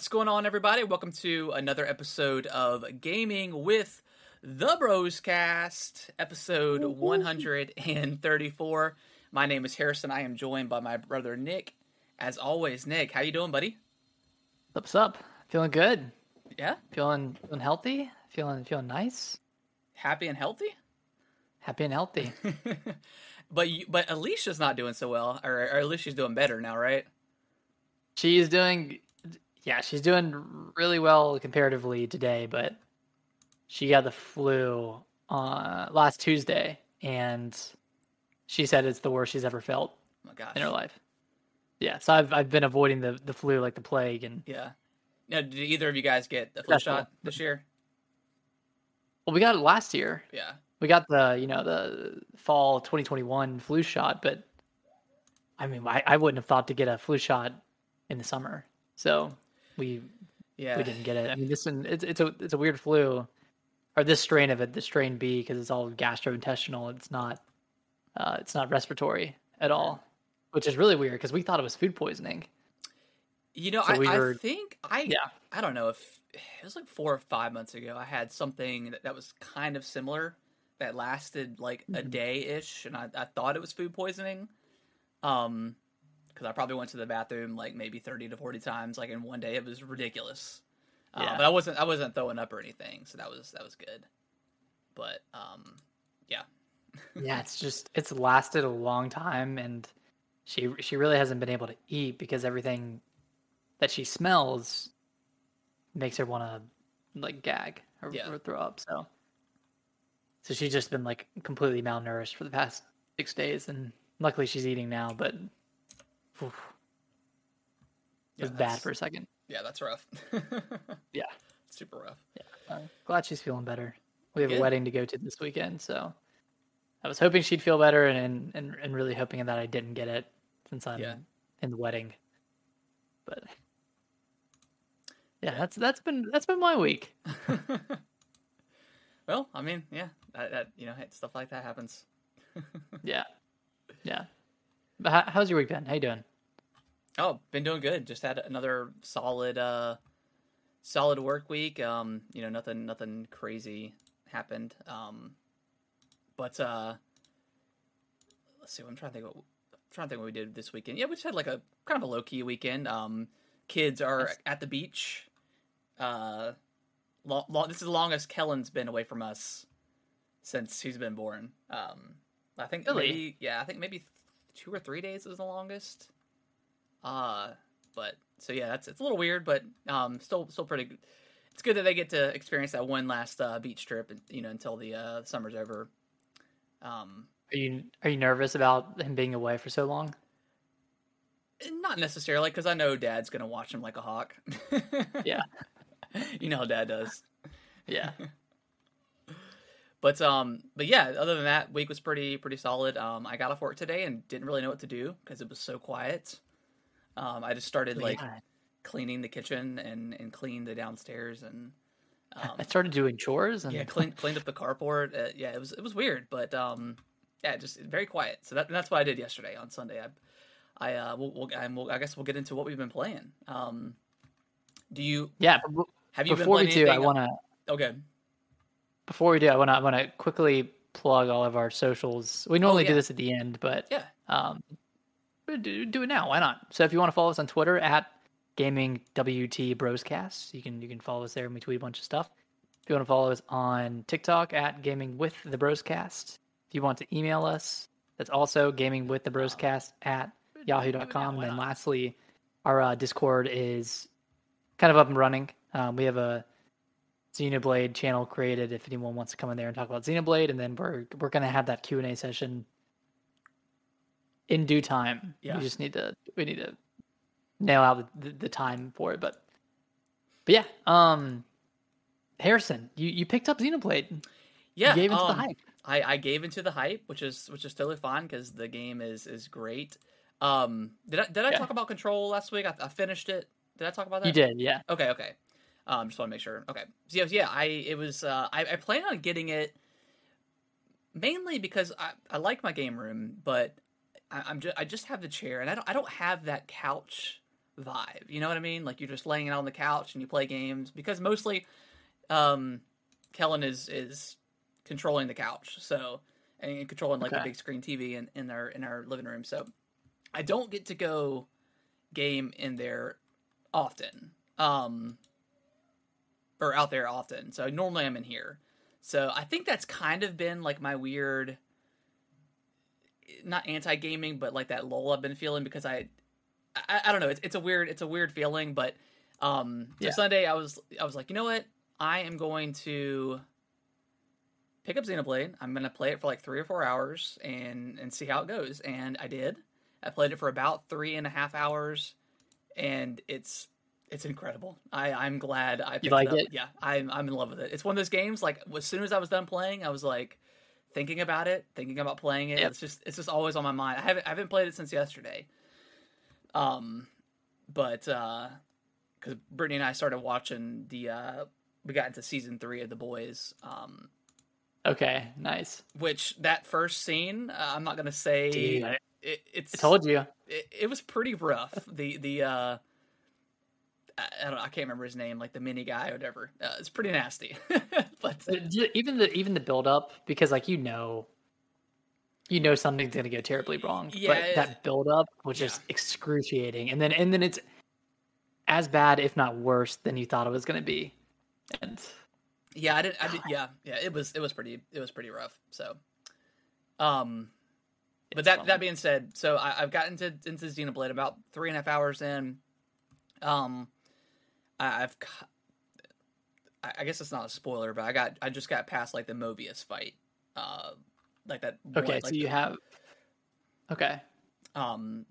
What's going on, everybody? Welcome to another episode of Gaming with the Broscast, episode 134. My name is Harrison. I am joined by my brother Nick. As always, Nick, how you doing, buddy? What's up? Feeling good. Yeah, Feeling feeling healthy. Feeling feeling nice. happy and healthy. Happy and healthy. but you, but Alicia's not doing so well, or, or at least she's doing better now, right? she's doing yeah, she's doing really well comparatively today, but she got the flu uh last Tuesday and she said it's the worst she's ever felt Oh in her life. Yeah, so I've I've been avoiding the, the flu like the plague and Yeah. Now, did either of you guys get the flu That's shot this year? well we got it last year. Yeah. We got the you know the fall 2021 flu shot, but I mean I, I wouldn't have thought to get a flu shot in the summer. So we Yeah. we didn't get it. I mean this one it's it's a it's a weird flu, or this strain of it, the strain B, because it's all gastrointestinal. It's not uh, it's not respiratory at all, which is really weird because we thought it was food poisoning. You know, So I, we I think I Yeah. I don't know if it was like four or five months ago. I had something that, that was kind of similar that lasted like a Mhm. day ish, and I, I thought it was food poisoning. Um, because I probably went to the bathroom like maybe thirty to forty times like in one day. It was ridiculous. Uh, Yeah. but I wasn't I wasn't throwing up or anything, so that was that was good. But um, yeah, yeah, it's just it's lasted a long time, and she she really hasn't been able to eat because everything that she smells makes her want to like gag or, Yeah. or throw up. So, so she's just been like completely malnourished for the past six days, and luckily she's eating now. But oof, it yeah, was bad for a second. yeah, that's rough. Yeah. super rough. Uh, glad she's feeling better. We have Good. a wedding to go to this weekend, so I was hoping she'd feel better, and and, and really hoping that I didn't get it since I'm Yeah. in the wedding. But yeah, that's that's been that's been my week. well, I mean, yeah, that, that you know, stuff like that happens. Yeah, yeah. But how, how's your week been? How you doing? Oh, been doing good. Just had another solid, uh, solid work week. Um, you know, nothing, nothing crazy happened. Um, but uh, let's see. I'm trying to think. What, I'm trying to think what we did this weekend. Yeah, we just had like a kind of a low key weekend. Um, kids are Nice. at the beach. Uh, lo- lo- this is the longest Kellen's been away from us since he's been born. Um, I think Really? maybe yeah, I think maybe two or three days is the longest. Uh, but so yeah, that's it's a little weird, but um, still still pretty. good. It's good that they get to experience that one last uh, beach trip, you know, until the uh, summer's over. Um, Are you are you nervous about him being away for so long? not necessarily because I know Dad's gonna watch him like a hawk. Yeah. you know how Dad does. Yeah, But um, but yeah, other than that, week was pretty pretty solid. Um, I got off work today and didn't really know what to do because it was so quiet. Um, I just started like cleaning the kitchen and and cleaned the downstairs and um, I started doing chores and yeah, cleaned cleaned up the carport. Uh, yeah, it was it was weird, but um, yeah, just very quiet. So that that's what I did yesterday on Sunday. I I uh, we'll, we'll, and we'll I guess we'll get into what we've been playing. Um, do you yeah. have you Before been we do, I want to Okay, before we do, I want to I want to quickly plug all of our socials. We normally Oh, yeah. do this at the end, but yeah, um, do, do it now. Why not? So if you want to follow us on Twitter at Gaming WT Broscast, you can you can follow us there and we tweet a bunch of stuff. If you want to follow us on TikTok at Gaming with the Broscast, if you want to email us, that's also Gaming with the Broscast at yahoo.com. And then lastly, our uh, Discord is kind of up and running. Um, we have a Xenoblade channel created if anyone wants to come in there and talk about Xenoblade, and then we're we're gonna have that Q and A session in due time. Yeah. We just need to we need to nail out the, the, time for it. But but yeah, um, Harrison, you you picked up Xenoblade. yeah. you gave into um, the hype. I, I gave into the hype, which is which is totally fine because the game is is great. Um, did I did I Yeah. talk about Control last week? I, I finished it. Did I talk about that? You did, yeah. Okay, okay. Um, just want to make sure. Okay, so yeah, yeah. I it was. Uh, I I plan on getting it mainly because I I like my game room, but I, I'm just I just have the chair, and I don't I don't have that couch vibe. You know what I mean? Like you're just laying out on the couch and you play games because mostly, um, Kellen is is controlling the couch, so and controlling like Okay. the big screen TV in in our in our living room. So I don't get to go game in there often, um, or out there often. So normally I'm in here. So I think that's kind of been like my weird, not anti gaming, but like that lull I've been feeling because I, I, I don't know. It's it's a weird it's a weird feeling, but um, so Yeah. Sunday I was I was like, you know what, I am going to pick up Xenoblade. I'm gonna play it for like three or four hours and and see how it goes. And I did. I played it for about three and a half hours, and it's it's incredible. I I'm glad I picked like it up. it? Yeah, I'm I'm in love with it. It's one of those games like as soon as I was done playing, I was like thinking about it, thinking about playing it. Yep. It's just it's just always on my mind. I haven't I haven't played it since yesterday. Um, but uh, because Brittany and I started watching the uh, we got into season three of The Boys. Um, Okay, nice. which that first scene, uh, I'm not gonna say Dude, it, it's I told you. it, it was pretty rough. the the uh, I, don't know, I can't remember his name, like the mini guy or whatever. Uh, it's pretty nasty, but Uh, Even the even the build up because like you know, you know something's gonna go terribly wrong. Yeah, but that build up was just excruciating, and then and then it's as bad, if not worse, than you thought it was gonna be. And yeah, I did, I did, yeah, yeah. It was it was pretty it was pretty rough. So, um, but It's that fun. that being said, so I, I've gotten into into Xenoblade about three and a half hours in. Um, I, I've, I I guess it's not a spoiler, but I got I just got past like the Mobius fight, uh, like that. one- okay, like so you the- have okay. um,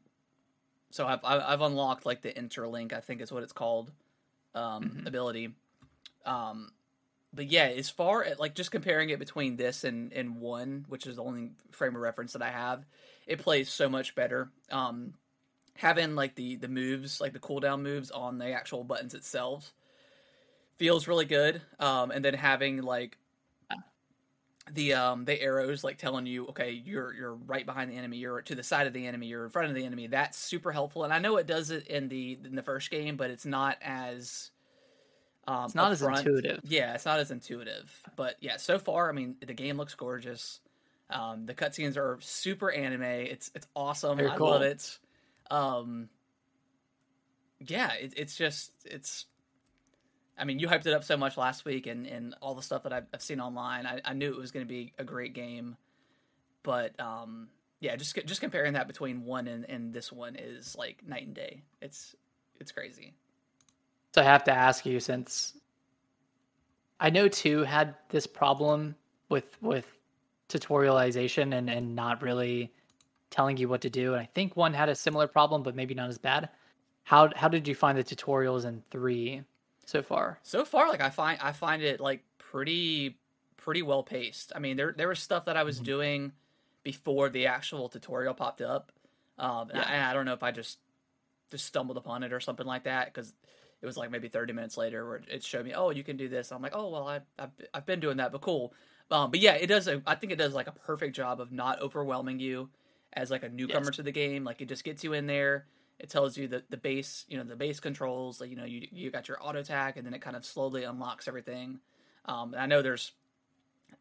so I've I've unlocked like the interlink, I think is what it's called, um, Mhm. ability. Um, but yeah, as far as like just comparing it between this and and one, which is the only frame of reference that I have, it plays so much better. Um, having like the the moves, like the cooldown moves on the actual buttons itself, feels really good. Um, and then having like the um the arrows like telling you okay you're you're right behind the enemy you're to the side of the enemy you're in front of the enemy that's super helpful and i know it does it in the in the first game but it's not as um It's not as intuitive. yeah it's not as intuitive but yeah so far i mean the game looks gorgeous um the cutscenes are super anime it's it's awesome Very i cool. love it um yeah it, it's just it's I mean, you hyped it up so much last week, and, and all the stuff that I've, I've seen online, I, I knew it was going to be a great game. But um, yeah, just just comparing that between one and, and this one is like night and day. It's it's crazy. So I have to ask you since I know two had this problem with with tutorialization and and not really telling you what to do, and I think one had a similar problem, but maybe not as bad. How how did you find the tutorials in three so far? So far, like I find I find it like pretty pretty well paced. I mean, there there was stuff that I was Mhm. doing before the actual tutorial popped up, um, and, Yeah. I, and I don't know if I just just stumbled upon it or something like that because it was like maybe 30 minutes later where it showed me, oh, you can do this. I'm like, oh, well, I, I've I've been doing that, but cool. Um, but yeah, it does. A, I think it does like a perfect job of not overwhelming you as like a newcomer Yes. to the game. Like it just gets you in there. It tells you the the base, you know, the base controls. Like you know, you you got your auto attack, and then it kind of slowly unlocks everything. Um, and I know there's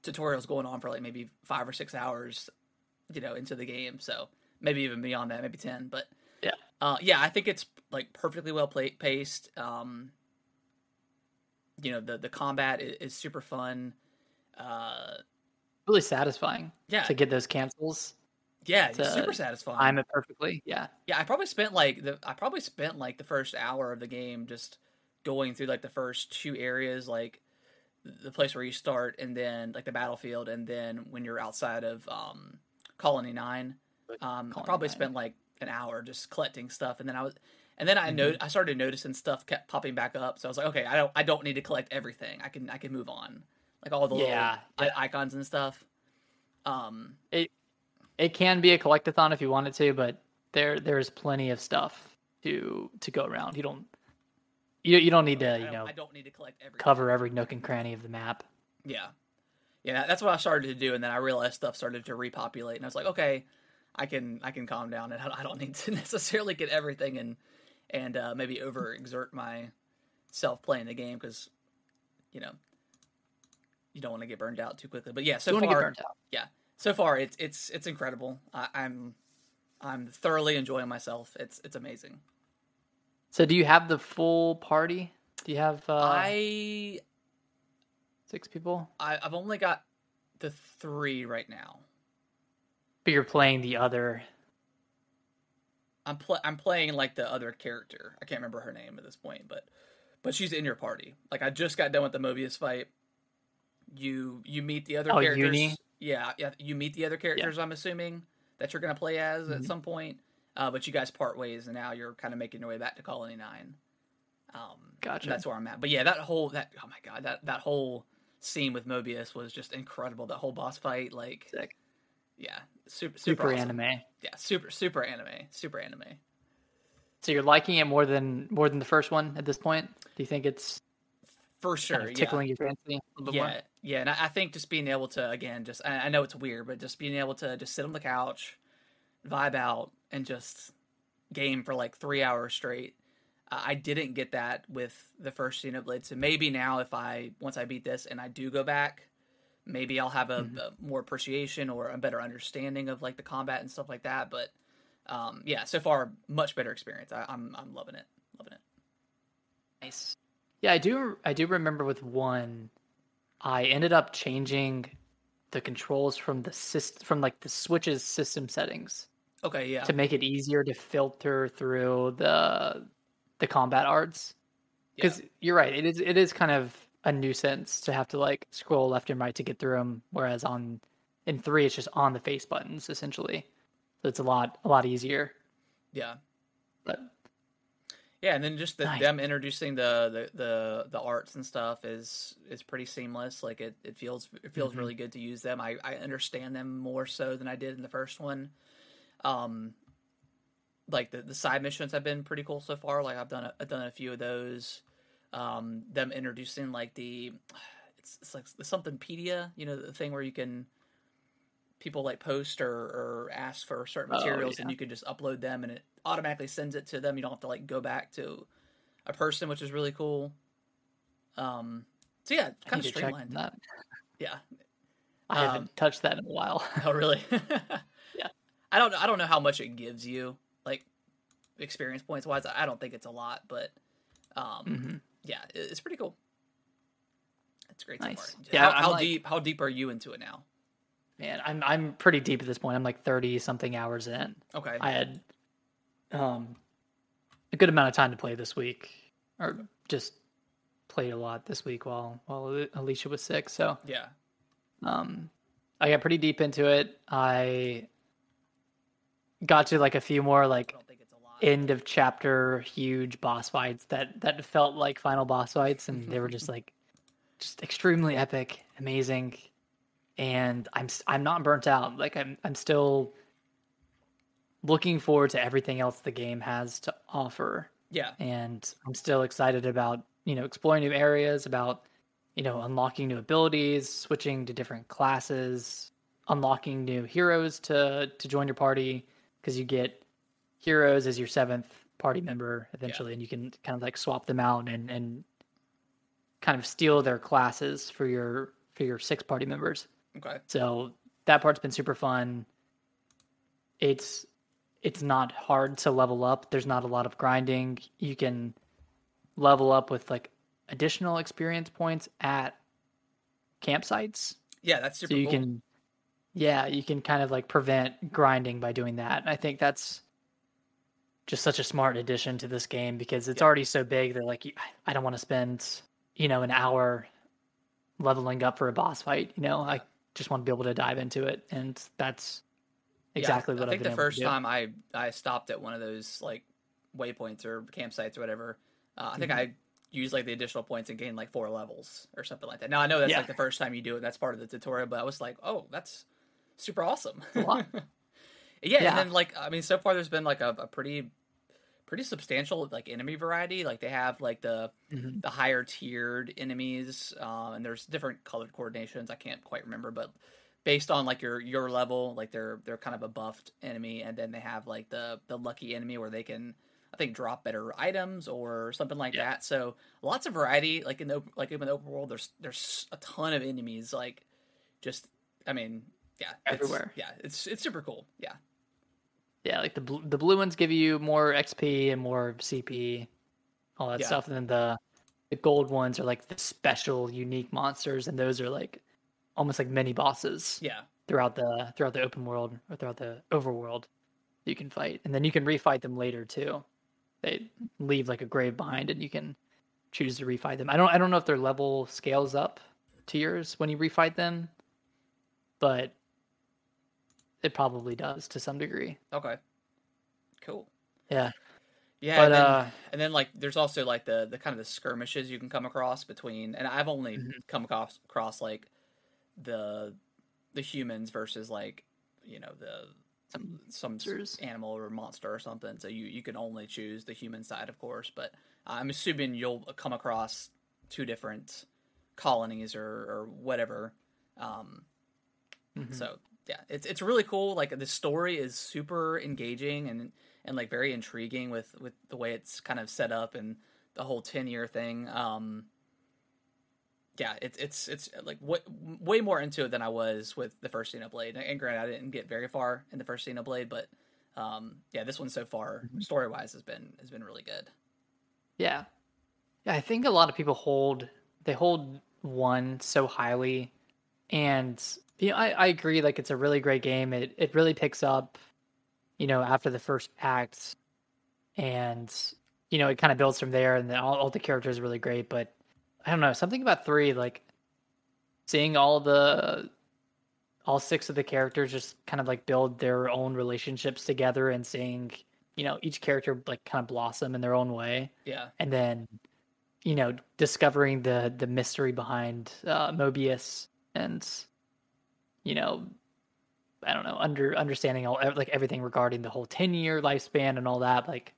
tutorials going on for like maybe five or six hours, you know, into the game. So maybe even beyond that, maybe ten. But Yeah. uh, yeah, I think it's like perfectly well pla- paced. Um, you know, the the combat is, is super fun. Uh, Really satisfying yeah, to get those cancels, yeah, it's super satisfying. I'm it perfectly. Yeah, Yeah, I probably spent like the I probably spent like the first hour of the game just going through like the first two areas, like the place where you start, and then like the battlefield, and then when you're outside of um, Colony Nine, um, I probably Nine. spent like an hour just collecting stuff, and then I was, and then I Mhm. know I started noticing stuff kept popping back up, so I was like, okay, I don't I don't need to collect everything. I can I can move on, like all the Yeah, little i- icons and stuff. Um, it can be a collectathon if you wanted to, but there there's plenty of stuff to to go around. You don't you you don't need to you know I don't need to collect everything. cover every nook and cranny of the map. Yeah. Yeah, that's what I started to do, and then I realized stuff started to repopulate, and I was like, okay, I can I can calm down, and I don't need to necessarily get everything in and uh, maybe overexert myself playing the game because you know you don't want to get burned out too quickly. But yeah, so far, get burnt out. yeah, so far it's it's it's incredible. I, I'm I'm thoroughly enjoying myself. It's it's amazing. So do you have the full party? Do you have uh, I, six people? I I've only got the three right now. But you're playing the other. I'm pl- I'm playing like the other character. I can't remember her name at this point, but but she's in your party. Like I just got done with the Mobius fight. You you meet the other Oh, characters. Eunie? Yeah, yeah. You meet the other characters. I'm assuming that you're gonna play as at Mhm. some point. Uh, but you guys part ways, and now you're kind of making your way back to Colony Nine. Um, Gotcha. That's where I'm at. But yeah, that whole that oh my god that that whole scene with Mobius was just incredible. That whole boss fight, like Sick. yeah, super super, Super awesome. anime. Yeah, super super anime, super anime. So you're liking it more than more than the first one at this point? Do you think it's For kind sure, of yeah. your fancy a little bit yeah, more? yeah, and I, I think just being able to again, just I, I know it's weird, but just being able to just sit on the couch, vibe out, and just game for like three hours straight. Uh, I didn't get that with the first Xenoblade, so maybe now if I once I beat this and I do go back, maybe I'll have a, Mhm. a more appreciation or a better understanding of like the combat and stuff like that. But um, yeah, so far much better experience. I, I'm I'm loving it, loving it. Nice. Yeah, I do. I do remember with one, I ended up changing the controls from the syst- from like the Switch's system settings Okay, yeah, to make it easier to filter through the the combat arts. Because you're right, it is it is kind of a nuisance to have to like scroll left and right to get through them. Whereas on in three, it's just on the face buttons essentially, so it's a lot a lot easier. yeah. But Yeah, and then just the, Nice. them introducing the, the the the arts and stuff is is pretty seamless. Like it, it feels it feels Mhm. really good to use them. I, I understand them more so than I did in the first one. Um, like the, the side missions have been pretty cool so far. Like I've done a, I've done a few of those. Um, them introducing like the it's, it's like the somethingpedia, you know, the thing where you can people like post or, or ask for certain Oh, materials and you can just upload them and it automatically sends it to them. You don't have to like go back to a person, which is really cool. Um, so yeah, kind of streamlined. that. Yeah. I Um, haven't touched that in a while. Oh, really? Yeah. I don't. I don't know how much it gives you, like experience points wise. I don't think it's a lot, but um, hmm yeah, it's pretty cool. It's great Nice. Yeah, how, how like- deep? How deep are you into it now? Man, I'm I'm pretty deep at this point. I'm like thirty something hours in. Okay. I had um a good amount of time to play this week, or just played a lot this week while while Alicia was sick. So yeah. um, I got pretty deep into it. I got to like a few more like don't think it's a lot. end of chapter huge boss fights that that felt like final boss fights, and they were just like just extremely epic, amazing. And I'm I'm not burnt out. Like I'm I'm still looking forward to everything else the game has to offer yeah. and I'm still excited about you know exploring new areas, about you know unlocking new abilities, switching to different classes, unlocking new heroes to to join your party because you get heroes as your seventh party member eventually, and you can kind of like swap them out and and kind of steal their classes for your for your six party members. Okay. So that part's been super fun. It's it's not hard to level up. There's not a lot of grinding. You can level up with like additional experience points at campsites. Yeah, that's super so you cool. can yeah, you can kind of like prevent grinding by doing that. I think that's just such a smart addition to this game because it's Yeah. already so big that like I don't want to spend, you know, an hour leveling up for a boss fight, you know. I just want to be able to dive into it and that's Yeah, exactly I what think I've the first time I I stopped at one of those like waypoints or campsites or whatever. Uh, I think Mhm. I used like the additional points and gained like four levels or something like that. Now I know that's Yeah. like the first time you do it. That's part of the tutorial, but I was like, oh, that's super awesome. a lot. yeah, Yeah. and then like I mean, so far there's been like a, a pretty pretty substantial like enemy variety. Like they have like the Mhm. the higher tiered enemies, um, and there's different colored coordinations. I can't quite remember, but based on like your your level, like they're they're kind of a buffed enemy, and then they have like the the lucky enemy where they can I think drop better items or something like that. So lots of variety. Like in the like in the open world, there's there's a ton of enemies. Like just I mean, yeah, it's- Everywhere. Yeah, it's it's super cool. Yeah, Yeah, like the bl- the blue ones give you more XP and more CP, all that Yeah. stuff, and then the the gold ones are like the special, unique monsters, and those are like almost like mini bosses yeah, throughout the throughout the open world or throughout the overworld you can fight, and then you can refight them later too. They leave like a grave behind, and you can choose to refight them. I don't I don't know if their level scales up to yours when you refight them, but it probably does to some degree. okay, cool. Yeah. Yeah, But, and, then, uh, and then like there's also like the the kind of the skirmishes you can come across between, and I've only Mhm. come across across like the the humans versus like you know the Some some monsters. animal or monster or something. So you you can only choose the human side, of course. But I'm assuming you'll come across two different colonies or or whatever. Um, Mhm. so yeah, it's it's really cool. Like the story is super engaging and and like very intriguing with with the way it's kind of set up and the whole ten year thing. Um, yeah, it's it's it's like w- way more into it than I was with the first Xenoblade. Blade. And granted, I didn't get very far in the first Xenoblade, but um, yeah, this one so far, Mm-hmm. story wise, has been has been really good. Yeah. Yeah, I think a lot of people hold they hold one so highly and know, I, I agree like it's a really great game. It it really picks up, you know, after the first act and you know, it kind of builds from there and then all, all the characters are really great, but I don't know, something about three, like seeing all the all six of the characters just kind of like build their own relationships together and seeing, you know, each character like kind of blossom in their own way Yeah, and then you know discovering the the mystery behind uh, Mobius and you know I don't know under understanding all like everything regarding the whole 10 year lifespan and all that like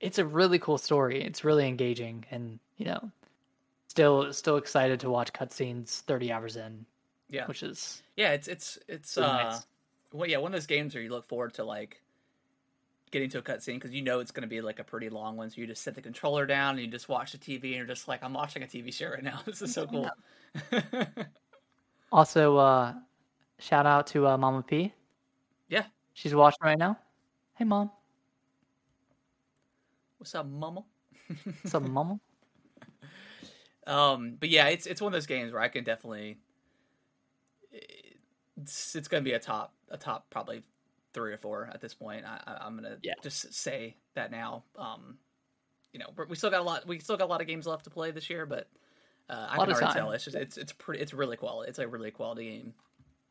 it's a really cool story it's really engaging and you know still still excited to watch cutscenes 30 hours in yeah, which is yeah. It's it's it's Really uh, nice. well, yeah, one of those games where you look forward to like getting to a cutscene because you know it's going to be like a pretty long one. So you just set the controller down and you just watch the TV and you're just like, I'm watching a TV show right now. This is so cool. also uh shout out to uh, Mama P yeah. she's watching right now hey mom What's up, mama? what's up mama Um, but yeah, it's it's one of those games where I can definitely. It's, it's going to be a top a top probably three or four at this point. I, I'm gonna Yeah. just say that now. Um, you know, we're- we still got a lot. We still got a lot of games left to play this year, but uh, I can already time. tell it's just it's it's pretty it's really quality. It's a really quality game.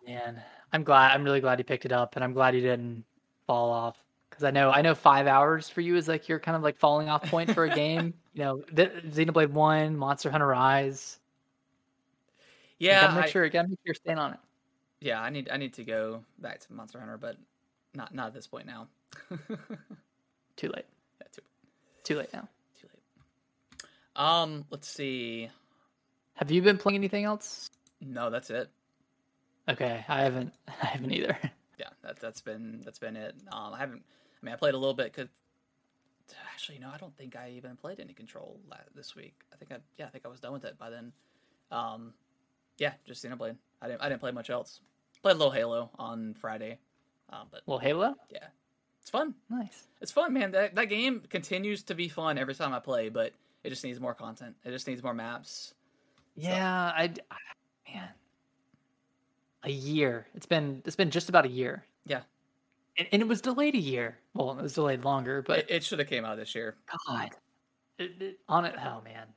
Man, I'm glad. I'm really glad you picked it up, and I'm glad you didn't fall off. Because I know, I know, five hours for you is like your kind of like falling off point for a game. You know, the, Xenoblade One, Monster Hunter Rise. You Yeah, gotta make I- sure, you gotta make sure you're staying on it. yeah. I need I need to go back to Monster Hunter, but not not at this point now. Too late. Yeah, too Too late now. too late. Um, let's see. Have you been playing anything else? No, that's it. Okay, I haven't. I haven't either. yeah, that that's been that's been it. Um, I haven't. I mean, I played a little bit. Cause actually, no, I don't think I even played any Control la- this week. I think I yeah, I think I was done with it by then. Um, yeah, just Xenoblade. I didn't I didn't play much else. Played a little Halo on Friday, um, but Well, Halo. yeah, it's fun. Nice. It's fun, man. That that game continues to be fun every time I play, but it just needs more content. It just needs more maps. Yeah, I. Man, a year. It's been. It's been just about a year. Yeah, And, and it was delayed a year. Well, it was delayed longer, but it, it should have came out this year. God, It- it- on it. Oh man,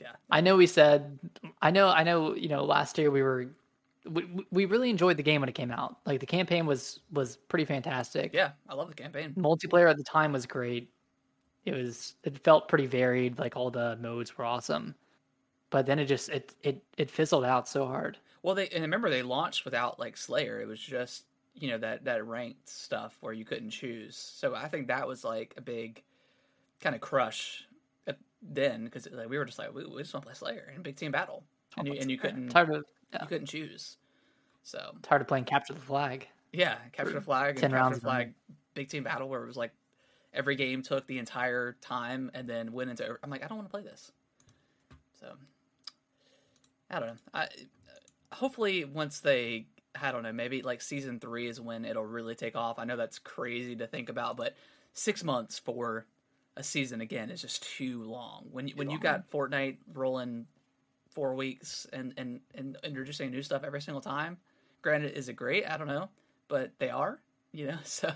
Yeah, I know we said. I know. I know. You know, last year we were. We, we really enjoyed the game when it came out. Like the campaign was was pretty fantastic. yeah. I love the campaign. Multiplayer at the time was great. It was. It felt pretty varied. Like all the modes were awesome. But then it just it it it fizzled out so hard. Well, they and remember they launched without like Slayer. It was just you know that that ranked stuff where you couldn't choose. So I think that was like a big kind of crush at, then because like, we were just like we, we just want to play Slayer in big team battle, and you and you couldn't Tired of yeah, you couldn't choose. So it's tired of playing capture the flag. yeah, capture the flag, 10 and capture rounds the flag, big team battle where it was like every game took the entire time and then went into. I'm like, I don't want to play this. So I don't know. I hopefully once they I don't know, maybe like season three is when it'll really take off. I know that's crazy to think about, but six months for a season again is just too long. When you, when long. you got Fortnite rolling four weeks and, and and introducing new stuff every single time. Granted, is it great? I don't know, but they are, you know. So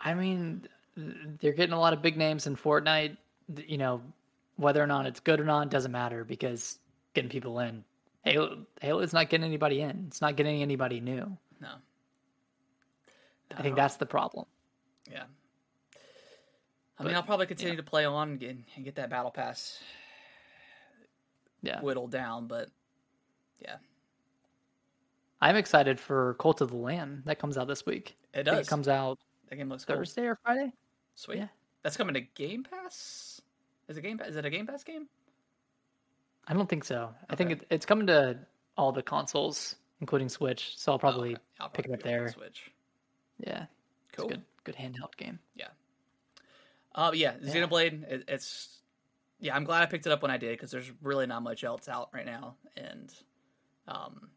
I mean, they're getting a lot of big names in Fortnite. You know, whether or not it's good or not doesn't matter because getting people in. Halo, Halo's not getting anybody in. It's not getting anybody new. no, I think that's the problem. yeah. I mean, I'll probably continue to play on and get, and get that battle pass Yeah, whittled down, but yeah, I'm excited for Cult of the Lamb that comes out this week. it does. It comes out that game looks cool. Thursday or Friday. Sweet. Yeah. That's coming to Game Pass. Is it Game Pass? Is it a Game Pass game? I don't think so. I think it, it's coming to all the consoles, including Switch. So I'll probably, Oh, okay. I'll pick it up there. Switch. yeah, Cool. good, good handheld game. Uh, yeah, Yeah. Xenoblade. It, it's yeah. I'm glad I picked it up when I did because there's really not much else out right now, and um,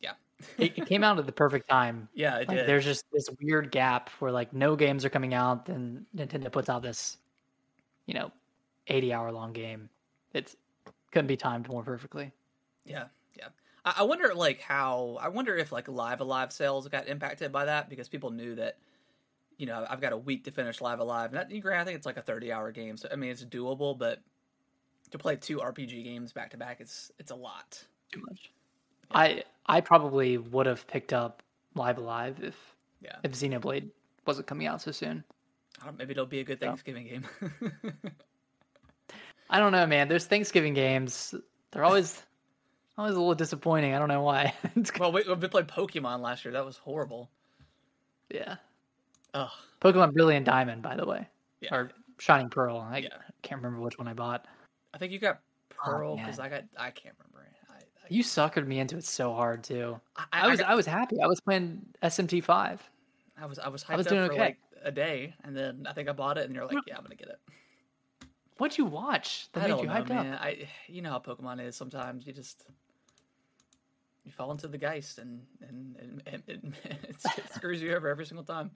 yeah, It, it came out at the perfect time. yeah, it Like, did. there's just this weird gap where like no games are coming out, and Nintendo puts out this, you know, 80 hour long game. It's couldn't be timed more perfectly. Yeah, yeah. I, I wonder like how. I wonder if like Live A Live sales got impacted by that because people knew that. You know, I've got a week to finish Live A Live. Not, granted, I think it's like a thirty-hour game, so I mean it's doable. But to play two RPG games back to back, it's it's a lot. Too much. I I probably would have picked up Live A Live if Yeah, if Xenoblade wasn't coming out so soon. I don't, maybe it'll be a good Yeah. Thanksgiving game. I don't know, man. Those Thanksgiving games, they're always always a little disappointing. I don't know why. Well, we, we played Pokemon last year. That was horrible. yeah. Ugh. Pokemon Brilliant Diamond, by the way, Yeah. or Shining Pearl. I Yeah. can't remember which one I bought. I think you got oh, Pearl because man. I got I can't remember. I, I, You suckered me into it so hard too. I, I was got- I was happy. I was playing SMT five. I was I was hyped I was up doing for okay. like a day, and then I think I bought it, and you're like, yeah, I'm gonna get it. What'd you watch that I made you know, hyped man. up? I you know how Pokemon is. Sometimes you just you fall into the geist, and and, and, and, and it screws you over every single time.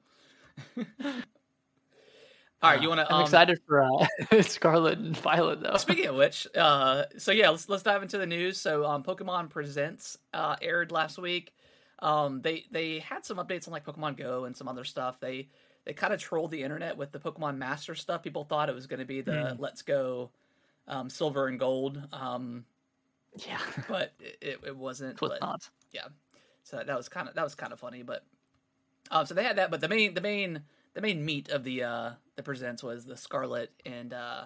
All right, you want to? I'm um, excited for uh, Scarlet and Violet though. Speaking of which, uh, so yeah, let's let's dive into the news. So, um, Pokemon Presents uh, aired last week. Um, they they had some updates on like Pokemon Go and some other stuff. They they kind of trolled the internet with the Pokemon Master stuff. People thought it was going to be the Hmm. Let's Go um, Silver and Gold, um, yeah, but it, it, wasn't. it was but- not. so that was kind of that was kind of funny, but um, so they had that. But the main the main the main meat of the uh the presents was the Scarlet and uh,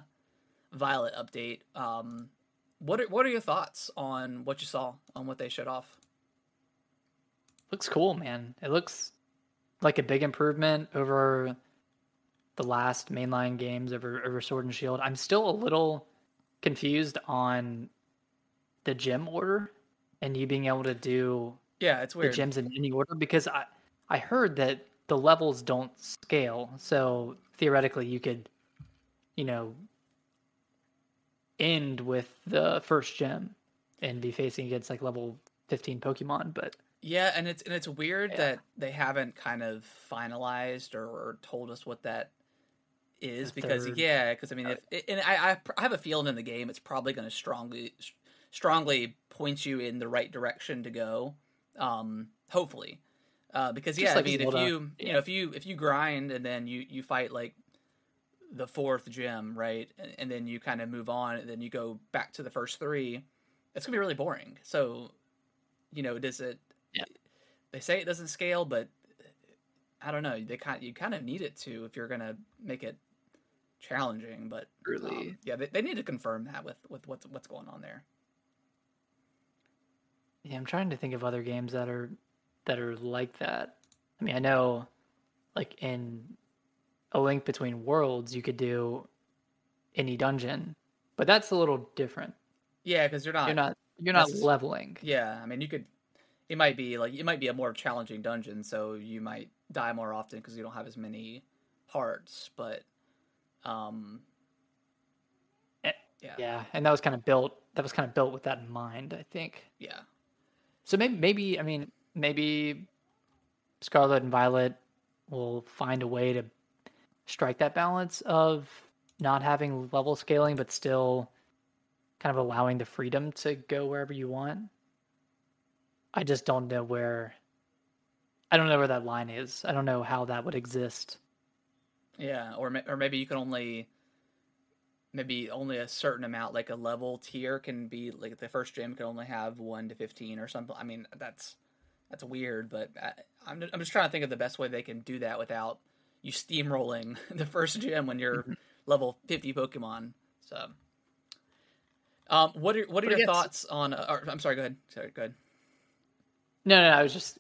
Violet update. Um, what are, what are your thoughts on what you saw on what they showed off? Looks cool, man. It looks like a big improvement over the last mainline games over over Sword and Shield. I'm still a little confused on the gym order and you being able to do Yeah, it's weird the gyms in any order because I I heard that the levels don't scale. So theoretically you could you know end with the first gym and be facing against like level 15 Pokemon, but Yeah, and it's and it's weird Yeah. that they haven't kind of finalized or, or told us what that is The because third- yeah, because I mean, if and I I have a feeling in the game it's probably going to strongly strongly point you in the right direction to go. Um, hopefully, uh, because Just yeah, like I mean, if Zelda, you you yeah. know if you if you grind and then you you fight like the fourth gym, right, and, and then you kind of move on, and then you go back to the first three, it's gonna be really boring. So, you know, does it? Yeah. They say it doesn't scale, but I don't know. They kind you kind of need it to if you're gonna make it challenging. But Really? um, yeah, they, they need to confirm that with with what's what's going on there. Yeah, I'm trying to think of other games that are that are like that. I mean, I know like in A Link Between Worlds, you could do any dungeon, but that's a little different. Yeah, because you're not. You're not you're not leveling. Yeah, I mean, you could. It might be like it might be a more challenging dungeon, so you might die more often because you don't have as many hearts, but um, Eh, yeah, Yeah, and that was kind of built. That was kind of built with that in mind, I think. yeah, So maybe, maybe I mean, maybe Scarlet and Violet will find a way to strike that balance of not having level scaling, but still kind of allowing the freedom to go wherever you want. I just don't know where. I don't know where that line is. I don't know how that would exist. yeah. Or or maybe you can only maybe only a certain amount, like a level tier, can be like the first gym can only have one to fifteen or something. I mean, that's that's weird, but I, I'm I'm just trying to think of the best way they can do that without you steamrolling the first gym when you're level fifty Pokemon. So, um, what are what are But your guess- thoughts on? Uh, or, I'm sorry. Go ahead. Sorry. Go ahead. No, no, I was just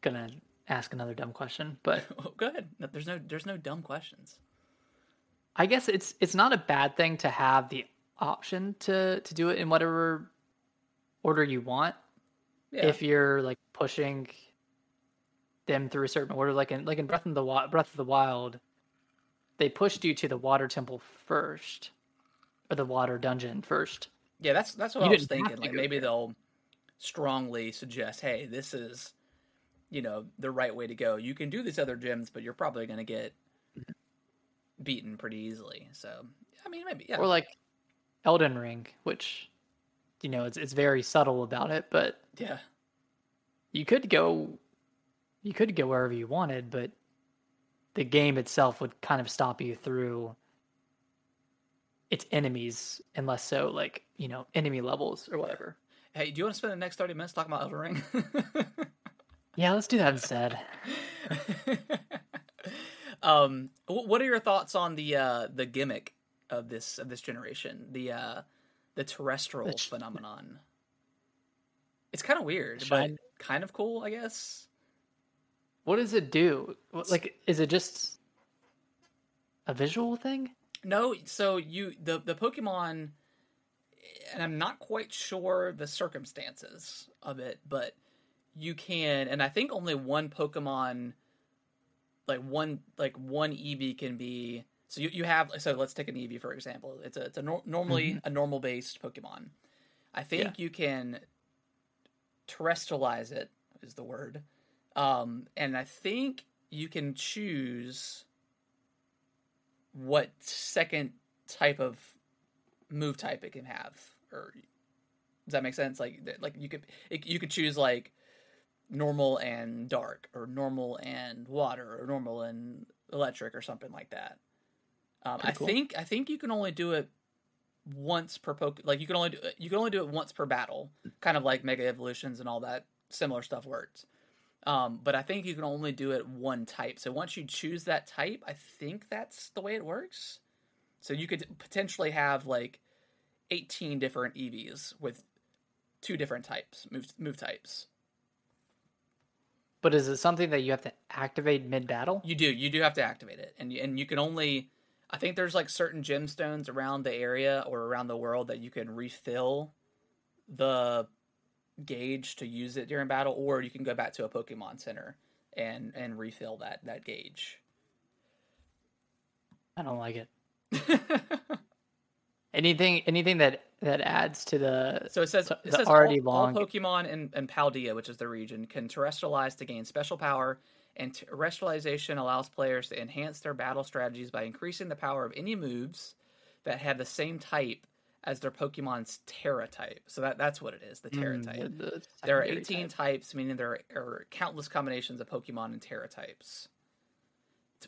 gonna ask another dumb question, but oh, go ahead. No, there's no there's no dumb questions. I guess it's it's not a bad thing to have the option to to do it in whatever order you want. Yeah. If you're like pushing them through a certain order, like in like in Breath of the Wild, Breath of the Wild, they pushed you to the water temple first, or the water dungeon first. Yeah, that's that's what You I was thinking. Like maybe there. they'll strongly suggest, "Hey, this is, you know, the right way to go. You can do these other gyms, but you're probably going to get beaten pretty easily." So, I mean, maybe yeah. or like Elden Ring, which you know it's it's very subtle about it, but yeah. you could go you could go wherever you wanted, but the game itself would kind of stop you through its enemies unless so like, you know, enemy levels or whatever. Hey, do you want to spend the next 30 minutes talking about Elden Ring? Yeah, let's do that instead. um, what are your thoughts on the uh the gimmick of this of this generation? The uh the terastal The sh- phenomenon. It's kind of weird, Shine- but kind of cool, I guess. What does it do? Like is it just a visual thing? No, so you the the Pokemon, and I'm not quite sure the circumstances of it, but you can, and I think only one Pokemon, like one like one Eevee can be. So you, you have so let's take an Eevee for example. It's a it's a nor- normally a normal based Pokemon. I think Yeah. you can terastallize it is the word, um, and I think you can choose what second type of move type it can have or does that make sense like like you could it, you could choose like normal and dark or normal and water or normal and electric or something like that um, i cool. think i think you can only do it once per poke like you can only do you can only do it once per battle kind of like mega evolutions and all that similar stuff works um, but I think you can only do it one type. So once you choose that type, I think that's the way it works. So you could potentially have like 18 different Eevees with two different types, move move types. But is it something that you have to activate mid battle? You do, you do have to activate it, and and you can only, I think there's like certain gemstones around the area or around the world that you can refill the gauge to use it during battle, or you can go back to a Pokemon Center and and refill that that gauge. I don't like it. Anything anything that that adds to the So it says it says already all, all Pokemon in, in Paldea, which is the region, can terastallize to gain special power, and terastallization allows players to enhance their battle strategies by increasing the power of any moves that have the same type as their Pokemon's Tera type. So that that's what it is, the Tera Mm, type. the- the There are 18 type. types, meaning there are countless combinations of Pokemon and Tera types.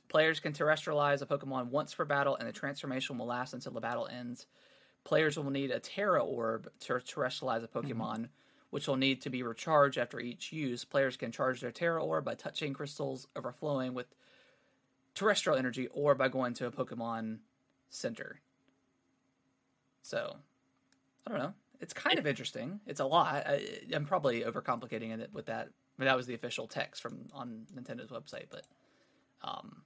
Players can terastallize a Pokemon once per battle, and the transformation will last until the battle ends. Players will need a Tera Orb to terastallize a mm-hmm. Pokemon, which will need to be recharged after each use. Players can charge their Tera Orb by touching crystals overflowing with terastal energy or by going to a Pokemon Center. So, I don't know. It's kind of interesting. It's a lot. I, I'm probably overcomplicating it with that. But that was the official text from on Nintendo's website. But, um,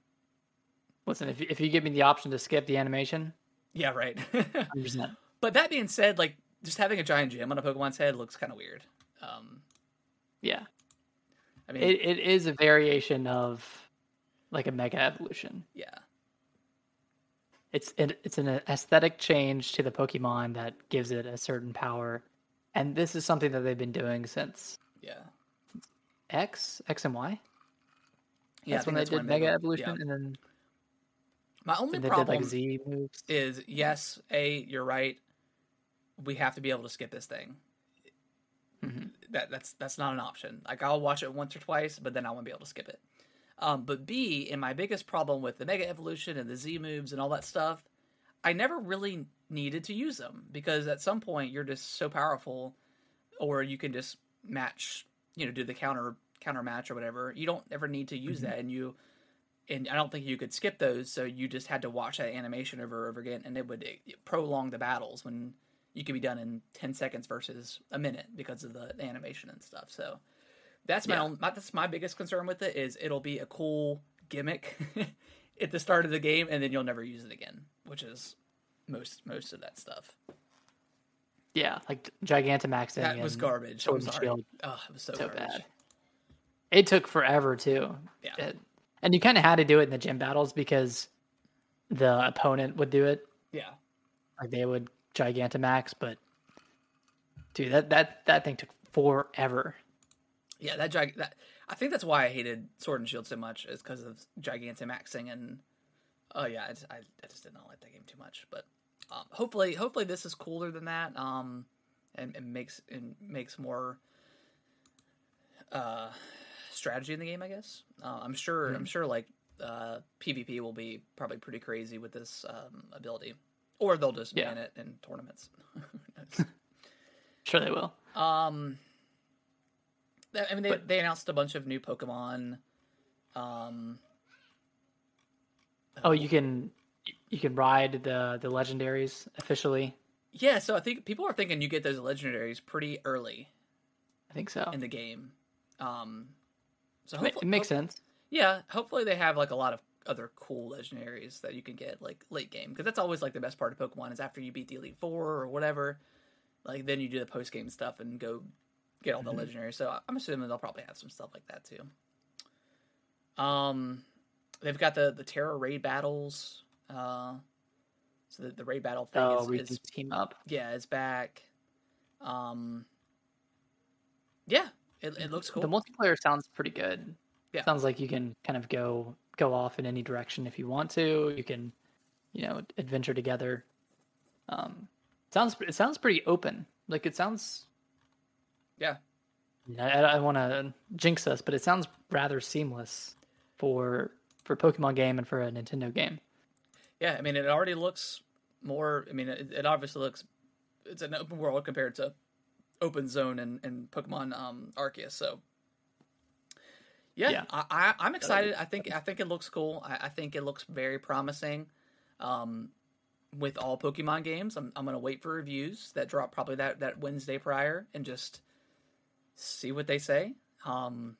Listen, if you- if you give me the option to skip the animation, yeah, right. 100%. but that being said, like just having a giant gym on a Pokemon's head looks kind of weird. Um, Yeah. I mean, It, it is a variation of like a mega evolution. Yeah. It's it, it's an aesthetic change to the Pokemon that gives it a certain power, and this is something that they've been doing since Yeah. X X and Y. Yeah, that's when they did when Mega were- Evolution, yeah. and then My only then they problem did like Z moves. is yes, a you're right. We have to be able to skip this thing. Mhm. That that's that's not an option. Like I'll watch it once or twice, but then I won't be able to skip it. Um, but B, and my biggest problem with the Mega Evolution and the Z moves and all that stuff, I never really needed to use them because at some point you're just so powerful, or you can just match, you know, do the counter counter match or whatever. You don't ever need to use Mhm. that, and you, and I don't think you could skip those. So you just had to watch that animation over and over again, and it would prolong the battles when you could be done in ten seconds versus a minute because of the animation and stuff. So that's my Yeah. own. My, that's my biggest concern with it is it'll be a cool gimmick at the start of the game, and then you'll never use it again, which is most most of that stuff. Yeah, like Gigantamaxing. That was garbage. Sword I'm sorry. Shield. Oh, it was so, So garbage. bad. It took forever too. Yeah. It- and you kind of had to do it in the gym battles because the opponent would do it. Yeah. Like they would Gigantamax, but dude, that that that thing took forever. Yeah, that gig that I think that's why I hated Sword and Shield so much is because of Gigantamaxing and oh yeah, I just, I, I just did not like that game too much. But um, hopefully, hopefully this is cooler than that. Um, and, and makes and makes more uh strategy in the game. I guess uh, I'm sure I'm sure like uh PvP will be probably pretty crazy with this um, ability, or they'll just Yeah. ban it in tournaments. Sure, they will. Um, I mean, they, But- they announced a bunch of new Pokemon. Um, Oh, you can you can ride the the legendaries officially. yeah. So I think people are thinking you get those legendaries pretty early I think so. in the game. Um, so hopefully, it makes sense. Yeah, hopefully they have like a lot of other cool legendaries that you can get like late game because that's always like the best part of Pokemon is after you beat the Elite Four or whatever. Like then you do the post game stuff and go get all the Mhm. legendaries. So I'm assuming they'll probably have some stuff like that too. Um, they've got the the Tera raid battles. Uh, so the, the raid battle thing Oh, is, we is can team up. yeah, it's back. Um, yeah, it, it looks cool. The multiplayer sounds pretty good. Yeah. Sounds like you can kind of go go off in any direction if you want to. You can, you know, adventure together. Um, sounds it sounds pretty open. Like it sounds. Yeah. I, I want to jinx us, but it sounds rather seamless for for Pokemon game and for a Nintendo game. Yeah, I mean, it already looks more. I mean, it, it obviously looks. It's an open world compared to Open Zone and, and Pokemon um, Arceus. So, yeah, Yeah. I, I, I'm excited. I think I think it looks cool. I, I think it looks very promising. Um, with all Pokemon games, I'm I'm gonna wait for reviews that drop probably that that Wednesday prior and just see what they say. Um,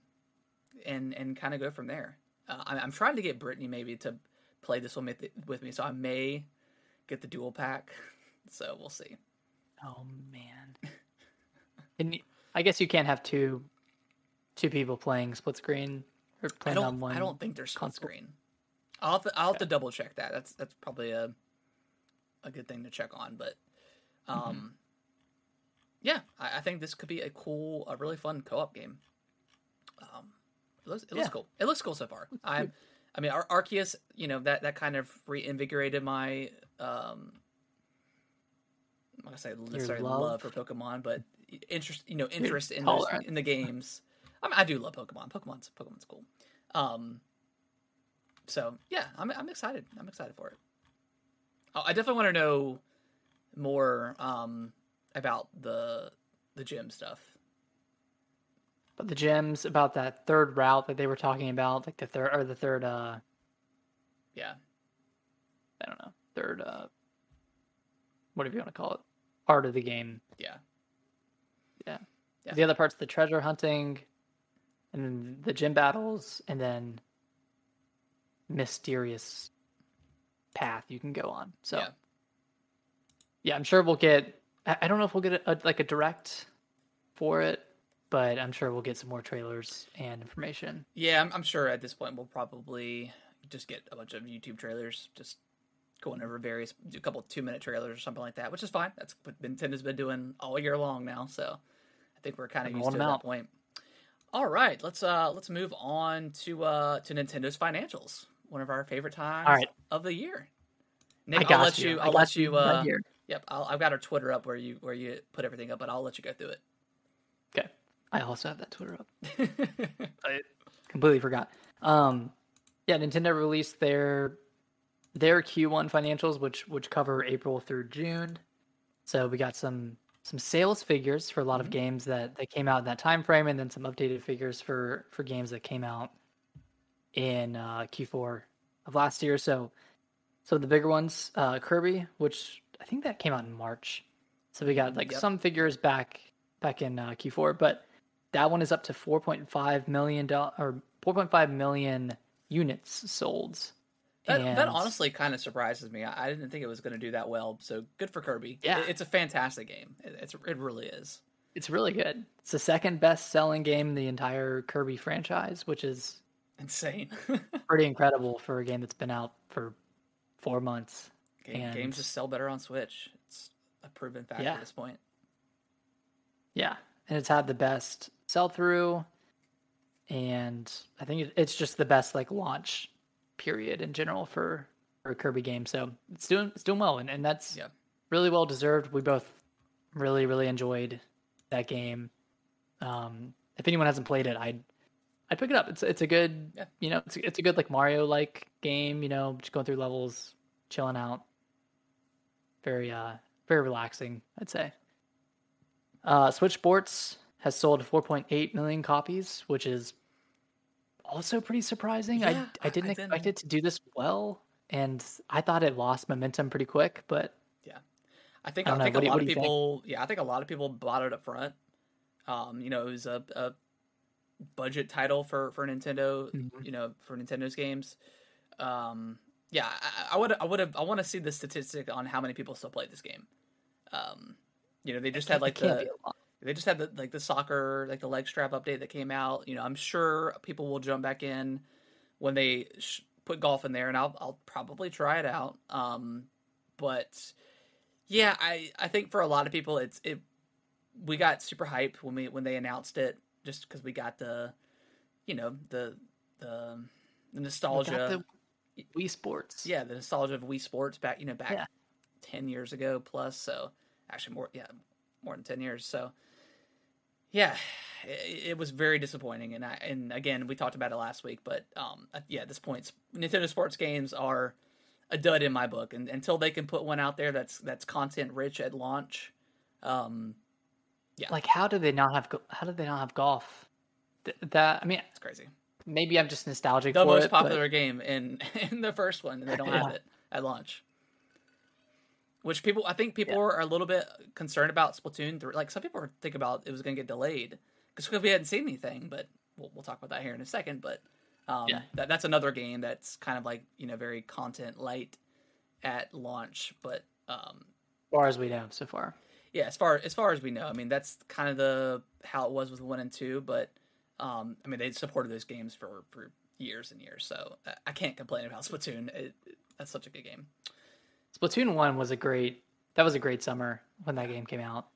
and and kind of go from there. Uh, I'm, I'm trying to get Brittany maybe to play this one with, with me, so I may get the dual pack. So we'll see. Oh man. And I guess you can't have two two people playing split screen or I playing on don't. one. I don't think there's split console. screen. I'll have to, I'll have to double check that. That's that's probably a a good thing to check on. But um, Mm-hmm. yeah, I, I think this could be a cool, a really fun co-op game. Um, it looks it looks Yeah. cool. It looks cool so far. I I mean, Ar- Arceus, you know that that kind of reinvigorated my um. I'm gonna say necessarily love. love? for Pokemon, but interest, you know, interest in those, in the games. I mean, I do love Pokemon. Pokemon's Pokemon's cool. Um, so yeah, I'm I'm excited. I'm excited for it. Oh, I definitely want to know more um about the the gym stuff. But the gems about that third route that they were talking about, like the third or the third uh Yeah, I don't know, third uh whatever you want to call it. Part of the game. yeah, Yeah. The other parts the treasure hunting and then the gym battles and then mysterious path you can go on. So Yeah. yeah, I'm sure we'll get I, don't know if we'll get a, a, like a direct for it but I'm sure we'll get some more trailers and information. Yeah, I'm, I'm sure at this point we'll probably just get a bunch of YouTube trailers, just going over various, do a couple two minute trailers or something like that, which is fine. That's what Nintendo's been doing all year long now, so I think we're kind of used to that point. All right, let's uh let's move on to uh to Nintendo's financials, one of our favorite times All right. of the year. I Nick, got I'll let you. I I'll let you. Uh, yep, I'll, I've got our Twitter up where you where you put everything up, but I'll let you go through it. Okay. I also have that Twitter up. I completely forgot. Um, yeah, Nintendo released their their Q1 financials, which which cover April through June. So we got some some sales figures for a lot of Mhm. games that that came out in that time frame, and then some updated figures for for games that came out in uh, Q4 of last year. So so the bigger ones, uh, Kirby, which I think that came out in March. So we got like Yep. some figures back back in uh, Q4, but that one is up to 4.5 million dollars or 4.5 million units sold. That, that honestly kind of surprises me. I, I didn't think it was going to do that well. So good for Kirby. Yeah. It- it's a fantastic game. It, it's it really is. It's really good. It's the second best selling game in the entire Kirby franchise, which is Insane. pretty incredible for a game that's been out for four months. Game, And- Games just sell better on Switch. It's a proven fact Yeah. at this point. Yeah, and it's had the best sell through, and I think it's just the best like launch period in general for for a Kirby game. So it's doing it's doing well, and, and that's Yeah. really well deserved. We both really really enjoyed that game. Um, if anyone hasn't played it, I'd I'd pick it up. It's it's a good Yeah. you know it's it's a good like Mario like game. You know, just going through levels, chilling out. Very uh very relaxing, I'd say. Uh, Switch Sports has sold 4.8 million copies, which is also pretty surprising. Yeah, I I- didn't I expect didn't- it to do this well, and I thought it lost momentum pretty quick. But yeah, I think I I, know. think What a lot of people. Yeah, I think a lot of people bought it up front. Um, you know, it was a, a budget title for for Nintendo. Mhm. You know, for Nintendo's games. Um, yeah, I- would I would have I want to see the statistic on how many people still play this game. Um, you know, they just had like the be a lot. They just had the like the soccer like the leg strap update that came out. You know, I'm sure people will jump back in when they sh- put golf in there, and I'll I'll probably try it out. Um, but yeah, I I think for a lot of people, it's it. We got super hyped when we when they announced it, just because we got the, you know the the, the We nostalgia. the Wii Sports. Yeah, the nostalgia of Wii Sports back, you know, back Yeah. ten years ago plus. So actually, more, yeah, more than ten years. So yeah, it, it was very disappointing. And I, and again, we talked about it last week, but um, yeah, at this point, Nintendo sports games are a dud in my book. And until they can put one out there that's that's content rich at launch, um, Yeah. Like, how do they not have? How do they not have golf? Th- That I mean, it's crazy. maybe I'm just nostalgic The for most it. but- popular game in in the first one, and they don't have it at launch. Which people, I think people are a little bit concerned about Splatoon 3. Like some people are thinking about it was going to get delayed because we hadn't seen anything. But we'll, we'll talk about that here in a second. But um, Yeah. that, that's another game that's kind of like you know very content light at launch. But um, as far as we know so far. yeah, as far as far as we know, I mean that's kind of the how it was with one and two. But um, I mean they supported those games for for years and years, so I- I can't complain about Splatoon. It, it- that's such a good game. Splatoon one was a great. That was a great summer when that game came out.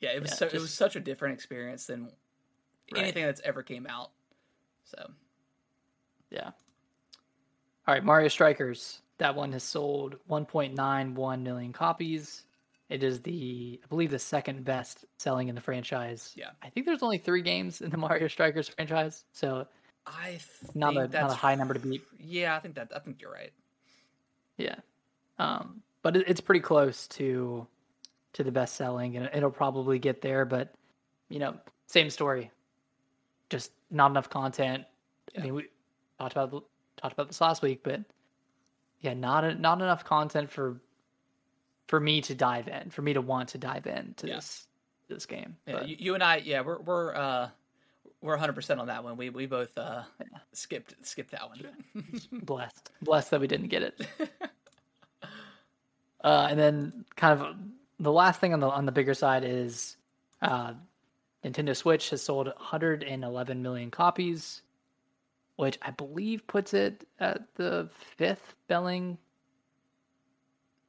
Yeah, it was Yeah, so, it was such a different experience than Right. anything that's ever came out. So Yeah. All right, Mario Strikers. That one has sold 1.91 million copies. It is the, I believe, the second best selling in the franchise. Yeah. I think there's only three games in the Mario Strikers franchise, so I think not a not a high number to beat. Yeah, I think that I think you're right. Yeah. Um, but it, it's pretty close to to the best selling, and it'll probably get there. But you know, same story. Just not enough content. Yeah. I mean, we talked about talked about this last week, but yeah, not a, not enough content for for me to dive in, for me to want to dive in to Yeah. this this game. Yeah, But, you, you and I, yeah, we're we're uh we're 100 percent on that one. We we both uh skipped skipped that one. blessed, blessed that we didn't get it. Uh, and then kind of the last thing on the on the bigger side is uh, Nintendo Switch has sold 111 million copies, which I believe puts it at the fifth selling,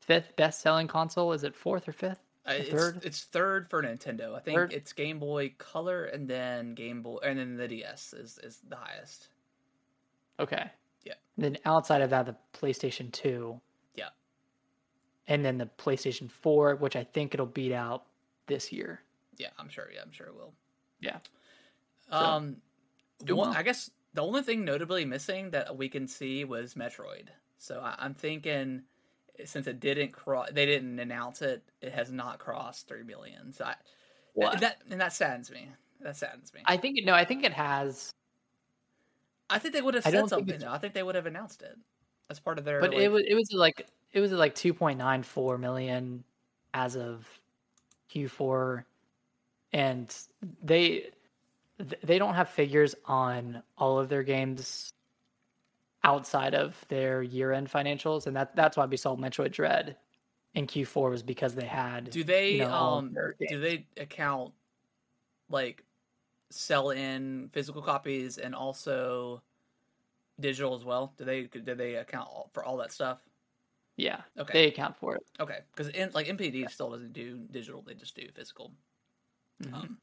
fifth best selling console. Is it fourth or fifth? Uh, it's, third? it's third for Nintendo. I think Third? it's Game Boy Color and then Game Boy and then the DS is, is the highest. Okay. Yeah. Then outside of that, the PlayStation 2. And then the PlayStation 4, which I think it'll beat out this year. Yeah, I'm sure. Yeah, I'm sure it will. Yeah. Um, doing one, well. I guess the only thing notably missing that we can see was Metroid. So I, I'm thinking since it didn't cross, they didn't announce it. It has not crossed three million. So I, What? that and that saddens me. That saddens me. I think no, I think it has, I think they would have said think something. Though. I think they would have announced it as part of their. but like- it was it was like it was like 2.94 million as of Q4 and they they don't have figures on all of their games outside of their year-end financials and that that's why we saw Metroid Dread in Q4 was because they had Do they you know, um do they account like sell in physical copies and also digital as well? Do they do they account for all that stuff? Yeah Okay. they account for it Okay, because like NPD still doesn't do digital; they just do physical. Mhm. Um,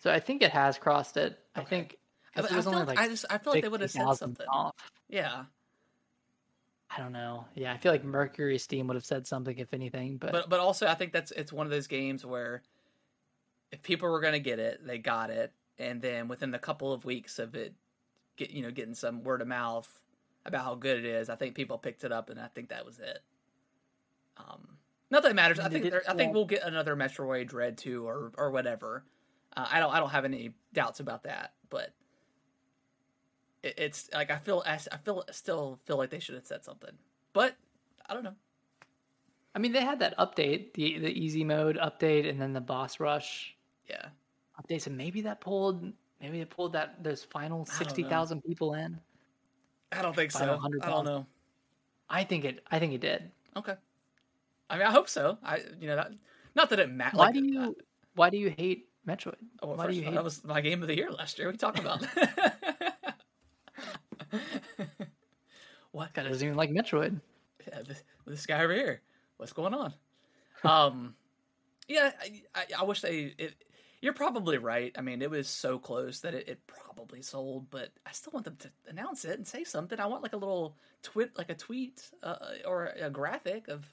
so I think it has crossed it I think I, I, it was feel only like, like I just I feel like they would have said something. off. Yeah, I don't know. Yeah, I feel like MercurySteam would have said something if anything, but, but but also I think that's it's one of those games where if people were gonna get it, they got it, and then within the couple of weeks of it, get you know getting some word of mouth about how good it is, I think people picked it up, and I think that was it. Um, not that matters. I think there, I think we'll get another Metroid Dread two or or whatever. Uh, I don't I don't have any doubts about that, but it, it's like I feel I feel still feel like they should have said something, but I don't know. I mean they had that update, the the easy mode update, and then the boss rush Yeah. update. So maybe that pulled, maybe it pulled that those final sixty thousand people in. I don't think so. I don't know. I think it. I think it did. Okay. I mean, I hope so. I, you know, that, not that it matters. Why do you? Why do you hate Metroid? Oh, well, why do first you all, hate? that was my game of the year last year. What are you talking about? what? Guy doesn't even like Metroid. Yeah, this, this guy over here. What's going on? Um, yeah, I, I, I wish they. It, you're probably right. I mean, it was so close that it, it probably sold, but I still want them to announce it and say something. I want like a little twit, like a tweet uh, or a graphic of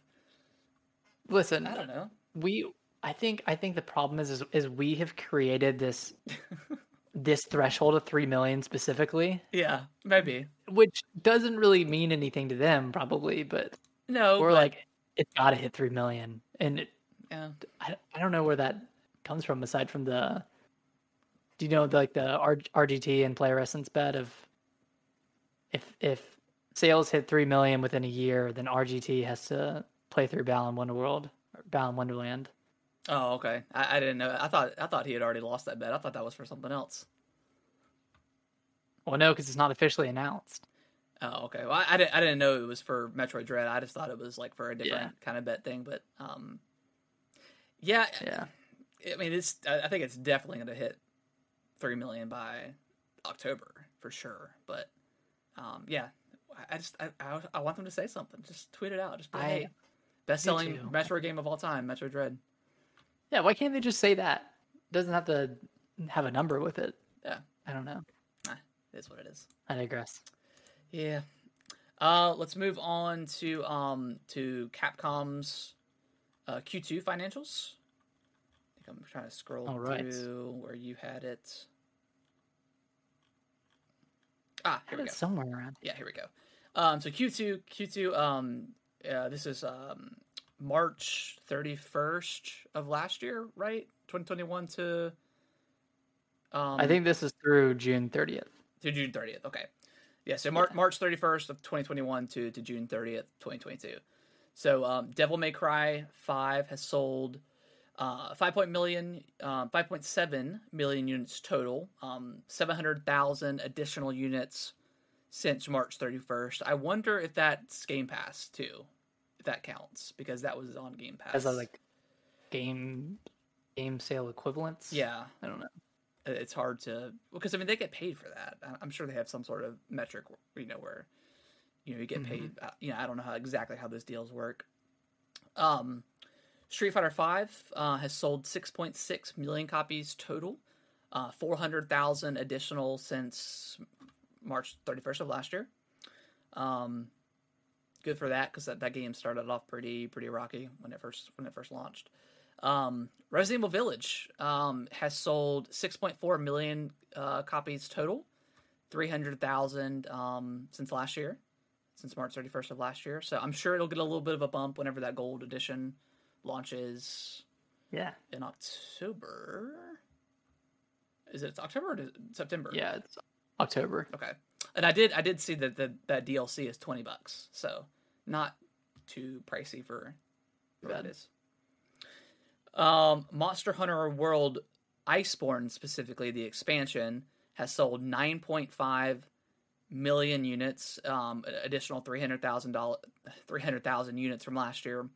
Listen, I don't know. we. I think. I think the problem is, is, is we have created this, this threshold of three million specifically, Yeah, maybe. which doesn't really mean anything to them, probably, but No, we're but- like, it's got to hit three million, and it, yeah. I, I don't know where that comes from aside from the. Do you know like the R, RGT and PlayerEssence bet of if if sales hit three million within a year, then RGT has to play through Balan Wonderworld or Balan Wonderland. Oh, okay. I, I didn't know. I thought I thought he had already lost that bet. I thought that was for something else. Well, no, because it's not officially announced. Oh, okay. Well, I, I didn't I didn't know it was for Metroid Dread. I just thought it was like for a different Yeah. kind of bet thing. But um, yeah. Yeah. I mean, it's. I think it's definitely going to hit three million by October for sure. But um, yeah. I- just I, I, I want them to say something. Just tweet it out. Just be I- hey, best selling Metroid game of all time, Metroid Dread. Yeah, why can't they just say that? doesn't have to have a number with it. Yeah. I don't know. It is what it is. I digress. Yeah. Uh, let's move on to um to Capcom's uh, Q2 financials. I'm trying to scroll All right. through where you had it. Ah, here we go. somewhere around. Yeah, here we go. Um, so Q2, Q2. Um, uh, this is um March 31st of last year, right? 2021 to. Um, I think this is through June 30th. to June 30th. Okay. Yeah, so Mar- March 31st of 2021 to, to June 30th, 2022. So um, Devil May Cry 5 has sold uh, 5 point million, uh, 5.7 million units total, um, 700,000 additional units since March 31st. I wonder if that's Game Pass too, if that counts, because that was on Game Pass. As a like game game sale equivalents. Yeah, I don't know. it's hard to because I mean they get paid for that. I'm sure they have some sort of metric, you know, where you know you get Mhm. paid. uh, You know, I don't know how exactly how those deals work. Um, Street Fighter Five uh, has sold 6.6 million copies total, uh, 400,000 additional since March 31st of last year. Um, good for that because that, that game started off pretty pretty rocky when it first when it first launched. Um, Resident Evil Village um, has sold 6.4 million uh, copies total, 300,000 um, since last year, since March 31st of last year. So I'm sure it'll get a little bit of a bump whenever that gold edition launches Yeah, in October. Is it October or September? yeah, it's October. Okay. And I did I did see that the, that DLC is 20 bucks. So not too pricey for for what it Um, Monster Hunter World Iceborne, specifically the expansion, has sold 9.5 million units, um, additional 300,000 dollars 300,000 units from last year.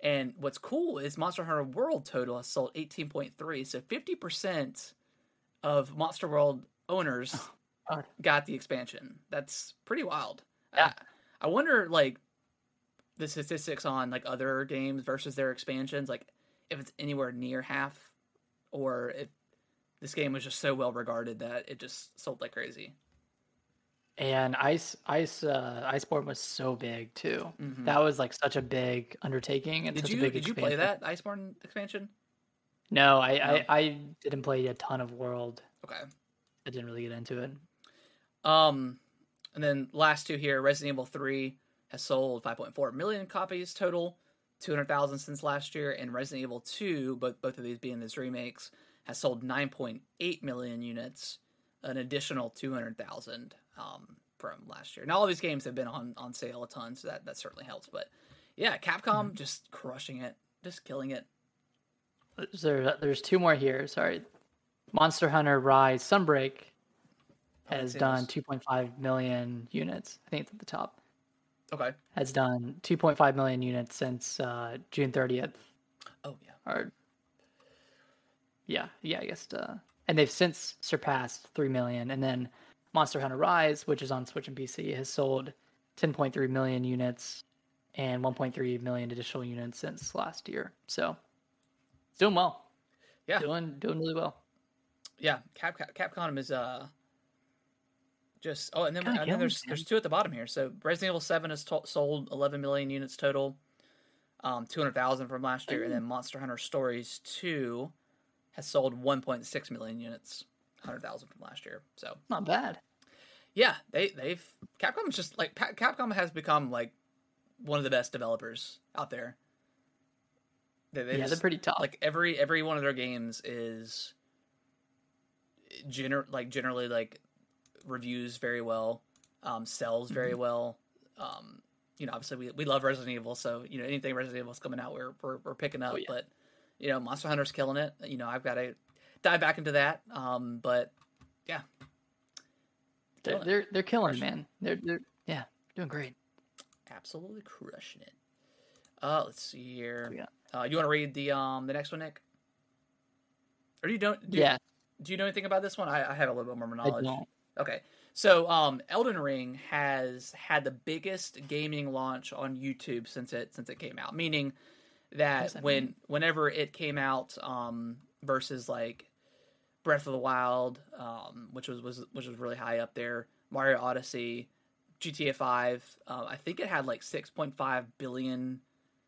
And what's cool is Monster Hunter World total has sold 18.3. So 50% of Monster World owners oh, God. got the expansion. That's pretty wild. Yeah. I, I wonder like the statistics on like other games versus their expansions, like if it's anywhere near half, or if this game was just so well regarded that it just sold like crazy. And Ice Ice uh Iceborne was so big too. Mhm. That was like such a big undertaking and Did such you a big did you play that Iceborne expansion? No, I, No? I I didn't play a ton of World. Okay. I didn't really get into it. Um, and then last two here, Resident Evil Three has sold 5.4 million copies total, 200,000 since last year, and Resident Evil Two, both both of these being these remakes, has sold 9.8 million units, an additional 200,000 um, from last year. Now all these games have been on on sale a ton, so that that certainly helps. But yeah, Capcom just crushing it, just killing it. There, there's two more here. Sorry, Monster Hunter Rise Sunbreak Oh, has done 2.5 million units. I think it's at the top. Okay. Has done 2.5 million units since uh, June 30th. Oh yeah. Or yeah, yeah, I guess. Uh, and they've since surpassed 3 million. And then Monster Hunter Rise, which is on Switch and PC, has sold 10.3 million units and 1.3 million additional units since last year. So it's doing well. Yeah. doing doing really well. yeah, Cap, Cap, Capcom is uh just oh, and then, and then there's there's two at the bottom here. So Resident Evil Seven has to- sold 11 million units total, um, 200,000 from last year, and then Monster Hunter Stories Two has sold 1.6 million units, 100,000 from last year. So Not bad. yeah, they they've Capcom's just like Capcom has become like one of the best developers out there. They, they yeah, just- they're pretty tough. like every every one of their games is gener like generally like reviews very well um sells very Mm-hmm. well um you know obviously we, we love resident evil so you know anything resident evil's coming out we're we're, we're picking up Oh, yeah. but you know monster hunter's killing it you know i've got to dive back into that um but yeah they're, they're they're killing, Crushing man. They're they're yeah, doing great. absolutely crushing it uh let's see here Yeah. uh you want to read the um the next one nick or you don't do, yeah, do you know anything about this one i, I have a little bit more knowledge. Okay. So, um, Elden Ring has had the biggest gaming launch on YouTube since it since it came out. Meaning that that when mean? whenever it came out, um, versus like Breath of the Wild, um, which was was which was really high up there, Mario Odyssey, GTA Five, uh, I think it had like six point five billion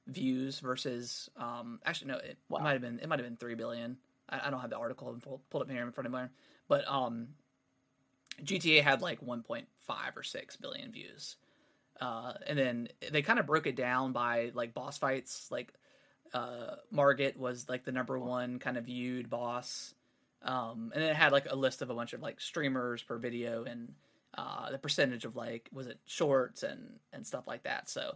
views versus um actually no it, Wow. might have been it might have been three billion I, I don't have the article pulled, pulled up here in front of me but um GTA had like 1.5 or 6 billion views. Uh, and then they kind of broke it down by like boss fights. Like uh, Margit was like the number one kind of viewed boss. Um, and it had like a list of a bunch of like streamers per video and uh, the percentage of like was it shorts and and stuff like that. So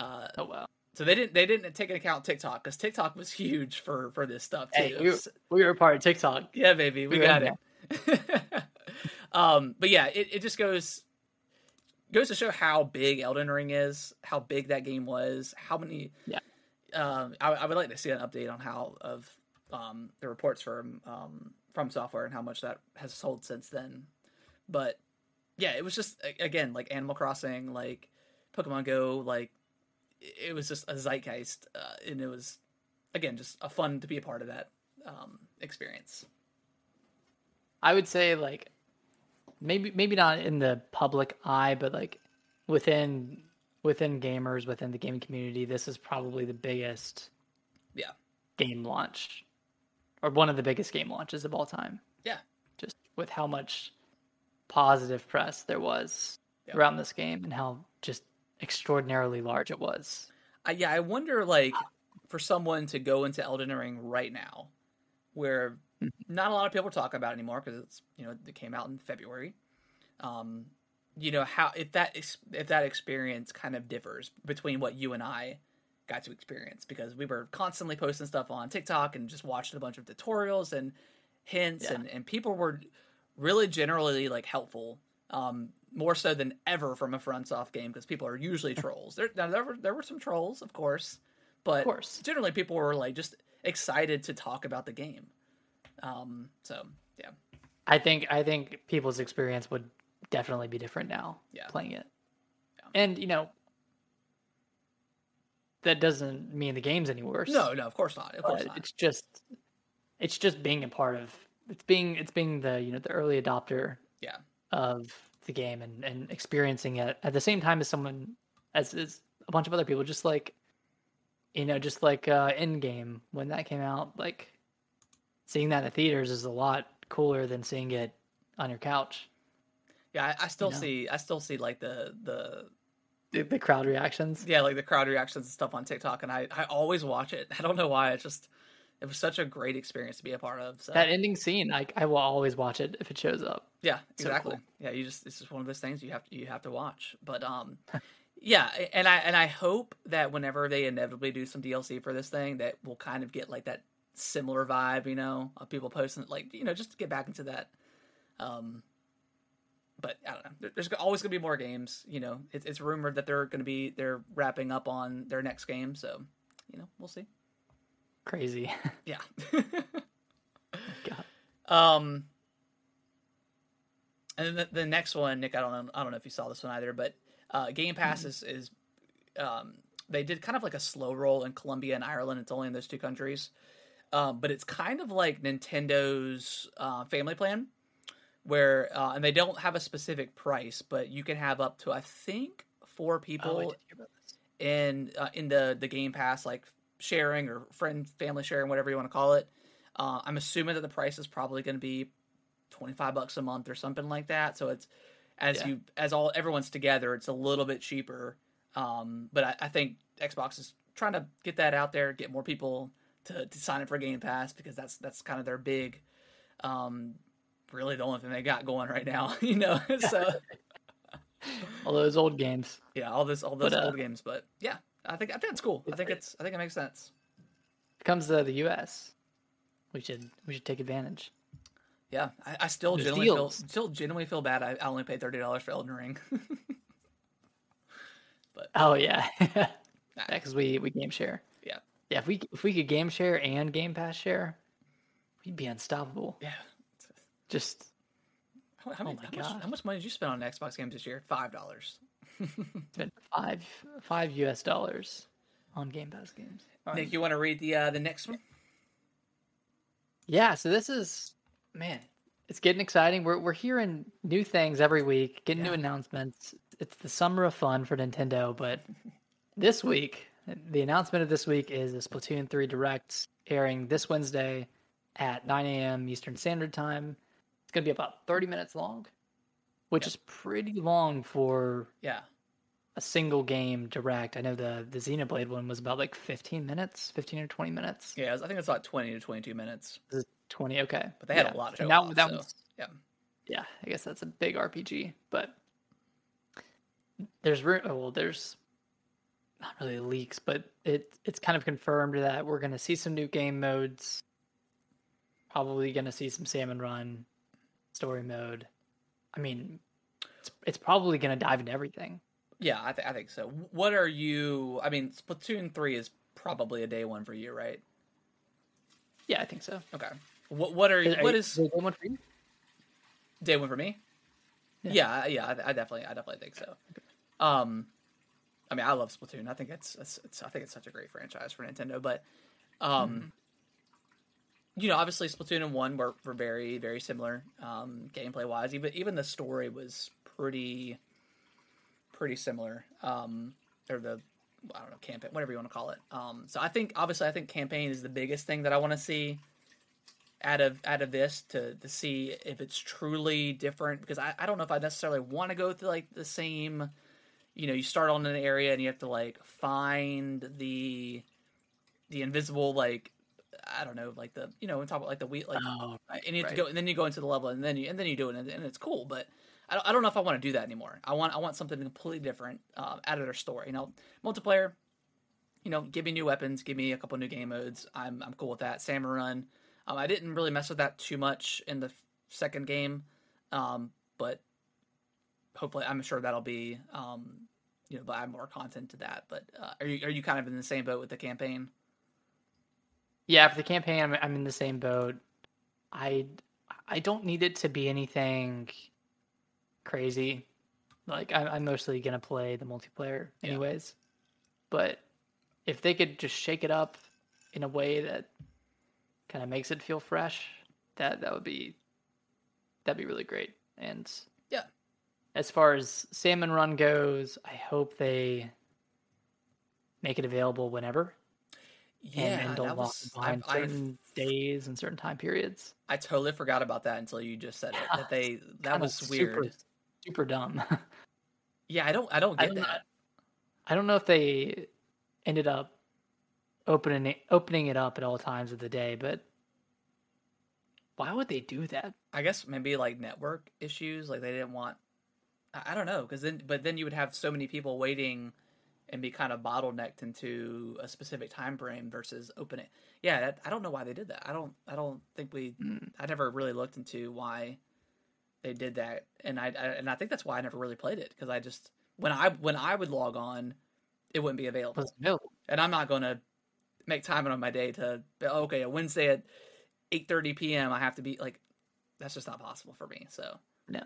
uh, Oh wow. so they didn't they didn't take into account TikTok because TikTok was huge for for this stuff too. Hey, we, we were part of TikTok. Yeah, baby, we We got it. um, but yeah, it, it just goes goes to show how big Elden Ring is, how big that game was, how many. Yeah. Um, I, I would like to see an update on how of um, the reports from um, FromSoftware and how much that has sold since then. But yeah, it was just again like Animal Crossing, like Pokemon Go, like it was just a zeitgeist, uh, and it was again just a fun to be a part of that um, experience. I would say like maybe maybe not in the public eye, but like within within gamers within the gaming community, this is probably the biggest yeah game launch or one of the biggest game launches of all time. Yeah, just with how much positive press there was yeah. around this game and how just extraordinarily large it was. Uh, yeah, I wonder like for someone to go into Elden Ring right now, where mm-hmm. not a lot of people talk about anymore because it's you know it came out in February. Um, you know how if that if that experience kind of differs between what you and I got to experience because we were constantly posting stuff on TikTok and just watching a bunch of tutorials and hints yeah. and and people were really generally like helpful um, more so than ever from a FromSoft game because people are usually trolls. There, now, there were there were some trolls, of course, but of course. generally people were like just excited to talk about the game. Um, so yeah, I think I think people's experience would definitely be different now. Yeah. playing it, yeah. and you know that doesn't mean the game's any worse. No, no, of course not. Of course not. It's just it's just being a part of it's being it's being the you know the early adopter yeah of the game and and experiencing it at the same time as someone as as a bunch of other people just like you know just like uh Endgame when that came out like seeing that in the theaters is a lot cooler than seeing it on your couch yeah i, I still you know? see i still see like the the the, the crowd reactions. Yeah, like the crowd reactions and stuff on TikTok, and I I always watch it. I don't know why. It's just it was such a great experience to be a part of. So. That ending scene, I I will always watch it if it shows up. Yeah, exactly. So cool. Yeah, you just it's just one of those things you have to you have to watch. But um, yeah, and I and I hope that whenever they inevitably do some DLC for this thing, that we'll kind of get like that similar vibe, you know, of people posting like you know just to get back into that um but I don't know. There's always going to be more games. You know, it's, it's rumored that they're going to be they're wrapping up on their next game. So, you know, we'll see. Crazy. Yeah. Um. And the, the next one, Nick, I don't know. I don't know if you saw this one either, but uh, Game Pass mm-hmm. is, is um, they did kind of like a slow roll in Colombia and Ireland. It's only in those two countries, um, but it's kind of like Nintendo's uh, Family Plan where uh, and they don't have a specific price, but you can have up to I think four people oh, in uh, in the the Game Pass like sharing or friend family sharing whatever you want to call it. Uh, I'm assuming that the price is probably going to be twenty five bucks a month or something like that. So it's as yeah. you as all everyone's together, it's a little bit cheaper. Um, but I, I think Xbox is trying to get that out there, get more people to, to sign up for Game Pass because that's that's kind of their big um, really the only thing they got going right now, you know. so all those old games. Yeah, all this all those but, uh, old games, but yeah, I think I think it's cool. I think it's I think it makes sense. It comes to the US. We should we should take advantage. Yeah, I, I still There's genuinely deals. feel still genuinely feel bad. I, I only paid thirty dollars for Elden Ring. but oh yeah, yeah, because we we game share. Yeah, yeah. If we if we could game share and Game Pass share, we'd be unstoppable. Yeah, just how, how, oh many, how much, how much money did you spend on Xbox games this year? Five dollars. spent five five US dollars on Game Pass games. Nick, you want to read the uh, the next one? Yeah, so this is man, it's getting exciting. We're we're hearing new things every week, getting yeah. new announcements. It's the summer of fun for Nintendo, but this week, the announcement of this week is a Splatoon 3 Direct airing this Wednesday at 9 a.m. Eastern Standard Time going to be about 30 minutes long, which yep. is pretty long for yeah a single game direct. I know the the Xenoblade one was about like 15 minutes, 15 or 20 minutes. Yeah, I think it's about 20 to 22 minutes. 20, okay. But they had yeah. a lot of show that, off, that so, yeah. Yeah, I guess that's a big RPG, but there's oh, well, there's not really leaks, but it it's kind of confirmed that we're going to see some new game modes. Probably going to see some Salmon Run, story mode. I mean, it's, it's probably going to dive into everything. Yeah, I, th- I think so. What are you? I mean, Splatoon three is probably a day one for you, right? Yeah, I think so. Okay. What what are, Are what you- is it one for you? day one for me? Yeah. Yeah, yeah, I, I definitely, I definitely think so. Um, I mean, I love Splatoon. I think it's, it's, it's I think it's such a great franchise for Nintendo. But, um, Mm-hmm. You know, obviously Splatoon and one were, were very, very similar, um, gameplay wise. Even even the story was pretty, pretty similar. Um, or the I don't know campaign, whatever you want to call it. Um, so I think obviously I think campaign is the biggest thing that I want to see out of out of this to to see if it's truly different because I, I don't know if I necessarily want to go through like the same you know you start on an area and you have to like find the the invisible like I don't know like the you know on top of like the wheat like Oh, right, and you have right. to go and then you go into the level and then you and then you do it and, and it's cool but I don't, I don't know if I want to do that anymore. I want I want something completely different um, out of their story. You know multiplayer you know give me new weapons give me a couple new game modes. I'm I'm cool with that. Salmon run um, I didn't really mess with that too much in the second game um, but hopefully I'm sure that'll be um, you know they'll add more content to that but uh, are you are you kind of in the same boat with the campaign Yeah, for the campaign, I'm, I'm in the same boat. I I don't need it to be anything crazy. Like I, I'm mostly gonna play the multiplayer Yeah. anyways. But if they could just shake it up in a way that kind of makes it feel fresh, that that would be that'd be really great. And Yeah. as far as Salmon Run goes, I hope they make it available whenever yeah and, don't lock was, behind I've- certain days and certain time periods. I totally forgot about that until you just said it. Yeah, That they that was weird. Super, dumb. Yeah, I don't I don't I get don't know. that. I don't know if they ended up opening it, opening it up at all times of the day, but why would they do that? I guess maybe like network issues, like they didn't want. I, I don't know, because then but then you would have so many people waiting, and be kind of bottlenecked into a specific time frame versus open it. Yeah, that, I don't know why they did that. I don't I don't think we. Mm. I never really looked into why they did that, and I, I and I think that's why I never really played it because I just when I when I would log on, it wouldn't be available. Available. and I'm not going to make time on my day to okay a Wednesday at 8:30 p.m. I have to be like that's just not possible for me. So No.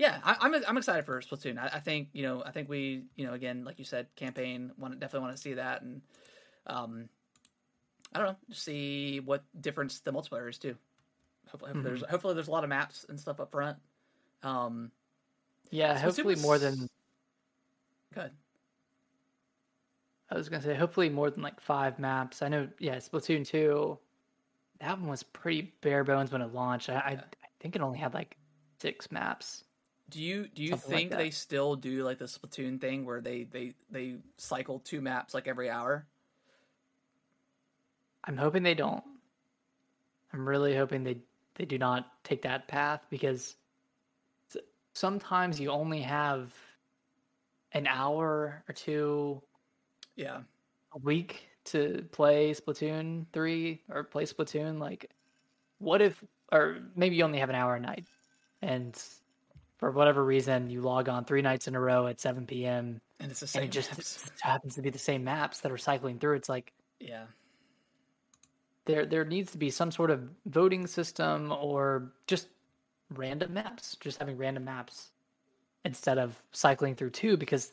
Yeah, I, I'm I'm excited for Splatoon. I, I think you know I think we you know again like you said campaign want definitely want to see that and um I don't know see what difference the multiplayer is too. Hopefully, hopefully there's hopefully there's a lot of maps and stuff up front. Um, Yeah, Splatoon hopefully more than good. I was gonna say. Hopefully more than like five maps. I know. Yeah, Splatoon two. That one was pretty bare bones when it launched. I, I, I think it only had like six maps. Do you do you Something think that. they still do like the Splatoon thing where they they they cycle two maps like every hour? I'm hoping they don't. I'm really hoping they they do not take that path because sometimes you only have an hour or two Yeah, a week to play Splatoon 3 or play Splatoon like what if or maybe you only have an hour a night and for whatever reason you log on 3 nights in a row at 7 p.m. and it's the same. and it just maps. happens to be the same maps that are cycling through it's like yeah, there there needs to be some sort of voting system or just random maps just having random maps instead of cycling through two because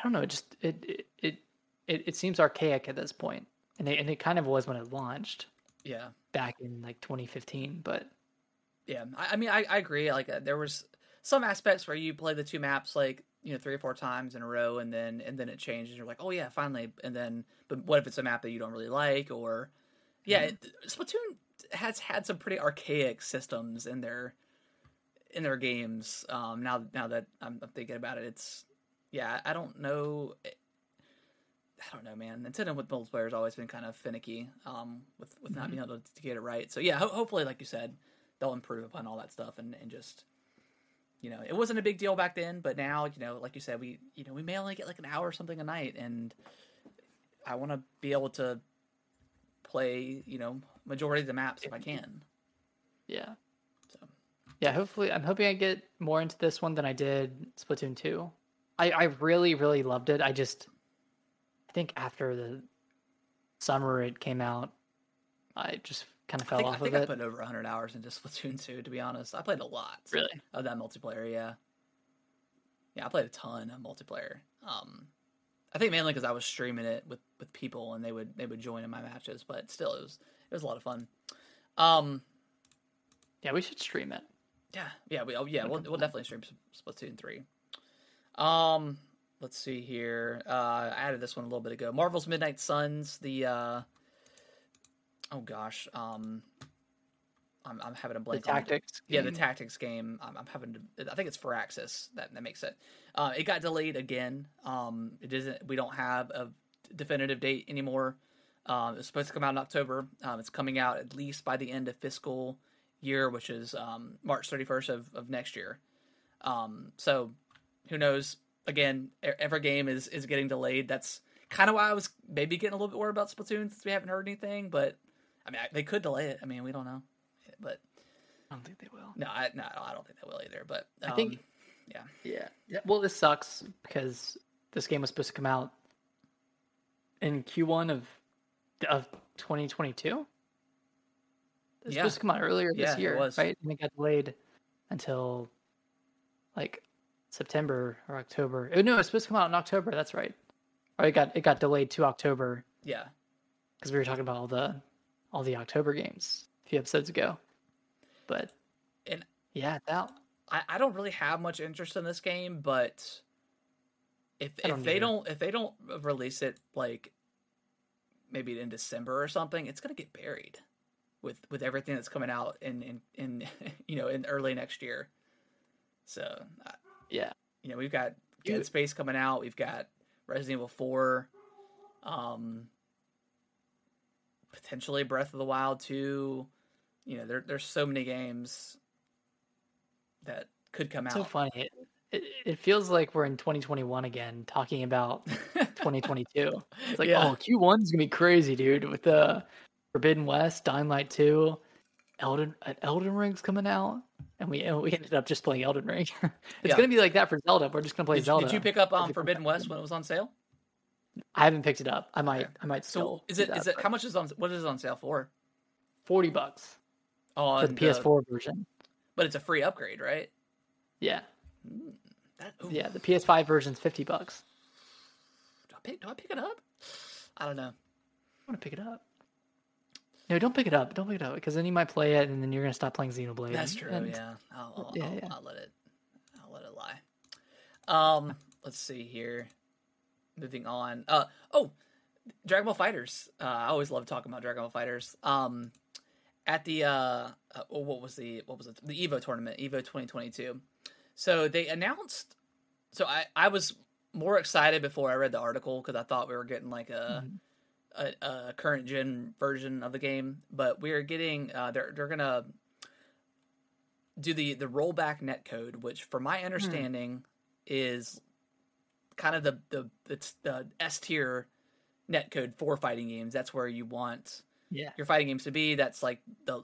i don't know it just it it it, it, it seems archaic at this point and it, and it kind of was when it launched yeah, back in like 2015 but yeah. I, I mean, I, I agree. Like uh, there was some aspects where you play the two maps like you know three or four times in a row, and then and then it changes. You're like, oh yeah, finally. And then, but what if it's a map that you don't really like, or yeah, it, Splatoon has had some pretty archaic systems in their in their games. Um, now now that I'm, I'm thinking about it, it's yeah, I don't know. I don't know, man. Nintendo with multiplayer has always been kind of finicky um, with with not being able to, to get it right. So yeah, ho- hopefully, like you said, they'll improve upon all that stuff and, and just you know, it wasn't a big deal back then, but now you know, like you said, we you know we may only get like an hour or something a night, and I want to be able to play you know majority of the maps if I can. yeah. So. Yeah hopefully i'm hoping i get more into this one than i did splatoon 2 i i really really loved it. I just i think after the summer it came out I just kind of I fell think, I, off think of I it. put over 100 hours into Splatoon 2, to be honest. I played a lot Really? of that multiplayer, yeah. Yeah, I played a ton of multiplayer. Um, I think mainly because I was streaming it with, with people and they would they would join in my matches, but still it was it was a lot of fun. Um, Yeah, we should stream it. yeah, yeah, we oh, yeah, we'll, we'll definitely stream Splatoon 3. Um, let's see here. Uh, I added this one a little bit ago. Marvel's Midnight Suns, the uh oh gosh, um I'm, I'm having a The blank it. tactics. Yeah, the tactics game. I'm, I'm having to. I think it's Firaxis that that makes it. Uh, it got delayed again. Um, it isn't. We don't have a definitive date anymore. Um, it's supposed to come out in October. Um, it's coming out at least by the end of fiscal year, which is um, March 31st of, of next year. Um, so who knows? Again, every game is is getting delayed. That's kind of why I was maybe getting a little bit worried about Splatoon since we haven't heard anything. But I mean, I, they could delay it. I mean, we don't know. But I don't think they will. no, I no, I don't think they will either. But I think- um, yeah, Yeah. yeah. Well, this sucks because this game was supposed to come out in Q1 of of 2022. It's Yeah. supposed to come out earlier Yeah, this it year, was. right? And it got delayed until like September or October. Oh, no, it's supposed to come out in October. That's right. Or it got it got delayed to October yeah, because we were talking about all the all the October games a few episodes ago. But And- yeah, out. I, I don't really have much interest in this game, but if if don't they don't if they don't release it like maybe in December or something, it's gonna get buried with with everything that's coming out in in, in you know in early next year. So uh, Yeah. you know we've got. Dead Space coming out, we've got Resident Evil Four, um, potentially Breath of the Wild two. You know there there's so many games that could come out. so funny. It, it, it feels like we're in 2021 again, talking about 2022. It's like, Yeah. oh, Q1 is gonna be crazy, dude. With the Forbidden West, Dying Light 2, Elden uh, Elden Ring's coming out, and we and we ended up just playing Elden Ring. it's Yeah. gonna be like that for Zelda. We're just gonna play Did, Zelda. did you pick up um, Forbidden. West when it was on sale? I haven't picked it up. I might. Okay. I might So still. is do it that, is it but how much is on what is it on sale for? 40 bucks On for the PS4 version? but it's a free upgrade, right? Yeah, That, yeah. The PS5 version's 50 bucks. Do I pick? Do I pick it up? I don't know. I want to pick it up. No, don't pick it up. Don't pick it up because then you might play it and then you're gonna stop playing Xenoblade. That's true. and- yeah, I'll, I'll, Yeah, I'll, yeah. I'll let it. I'll let it lie. Um, let's see here. Moving on. Uh oh, Dragon Ball FighterZ. Uh, I always love talking about Dragon Ball FighterZ. Um, at the uh, uh oh, what was the what was it? The Evo tournament, Evo 2022. So they announced. So I I was more excited before I read the article because I thought we were getting like a. Mhm. A, a current gen version of the game, but we're getting uh, they're they're gonna do the the rollback netcode, which, from my understanding, is kind of the the it's the S tier netcode for fighting games. That's where you want Yeah. your fighting games to be. That's like the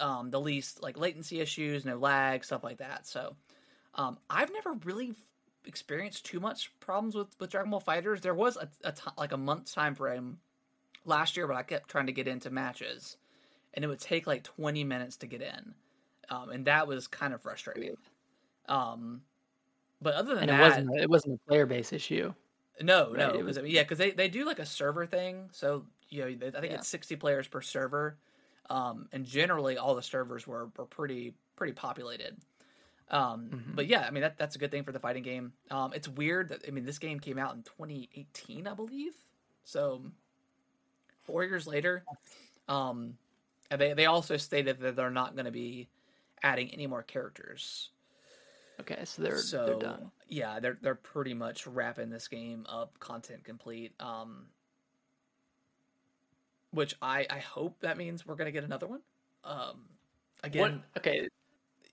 um the least like latency issues, no lag, stuff like that. So um I've never really experienced too much problems with with Dragon Ball FighterZ. There was a, a like a month's time frame last year, but I kept trying to get into matches, and it would take like twenty minutes to get in, um, and that was kind of frustrating. Um, but other than And it that, wasn't. It wasn't a player base issue. no, Right, no, it 'cause, was- I mean, yeah, because they, they do like a server thing. So you know, I think Yeah. it's sixty players per server, um, and generally all the servers were, were pretty pretty populated. Um, Mhm. But yeah, I mean that that's a good thing for the fighting game. Um, it's weird that I mean this game came out in 2018, I believe. So four years later, um, and they they also stated that they're not going to be adding any more characters Okay, so they're so they're done. yeah, they're they're pretty much wrapping this game up, content complete. Um, which I I hope that means we're gonna get another one. Um, again, What? Okay.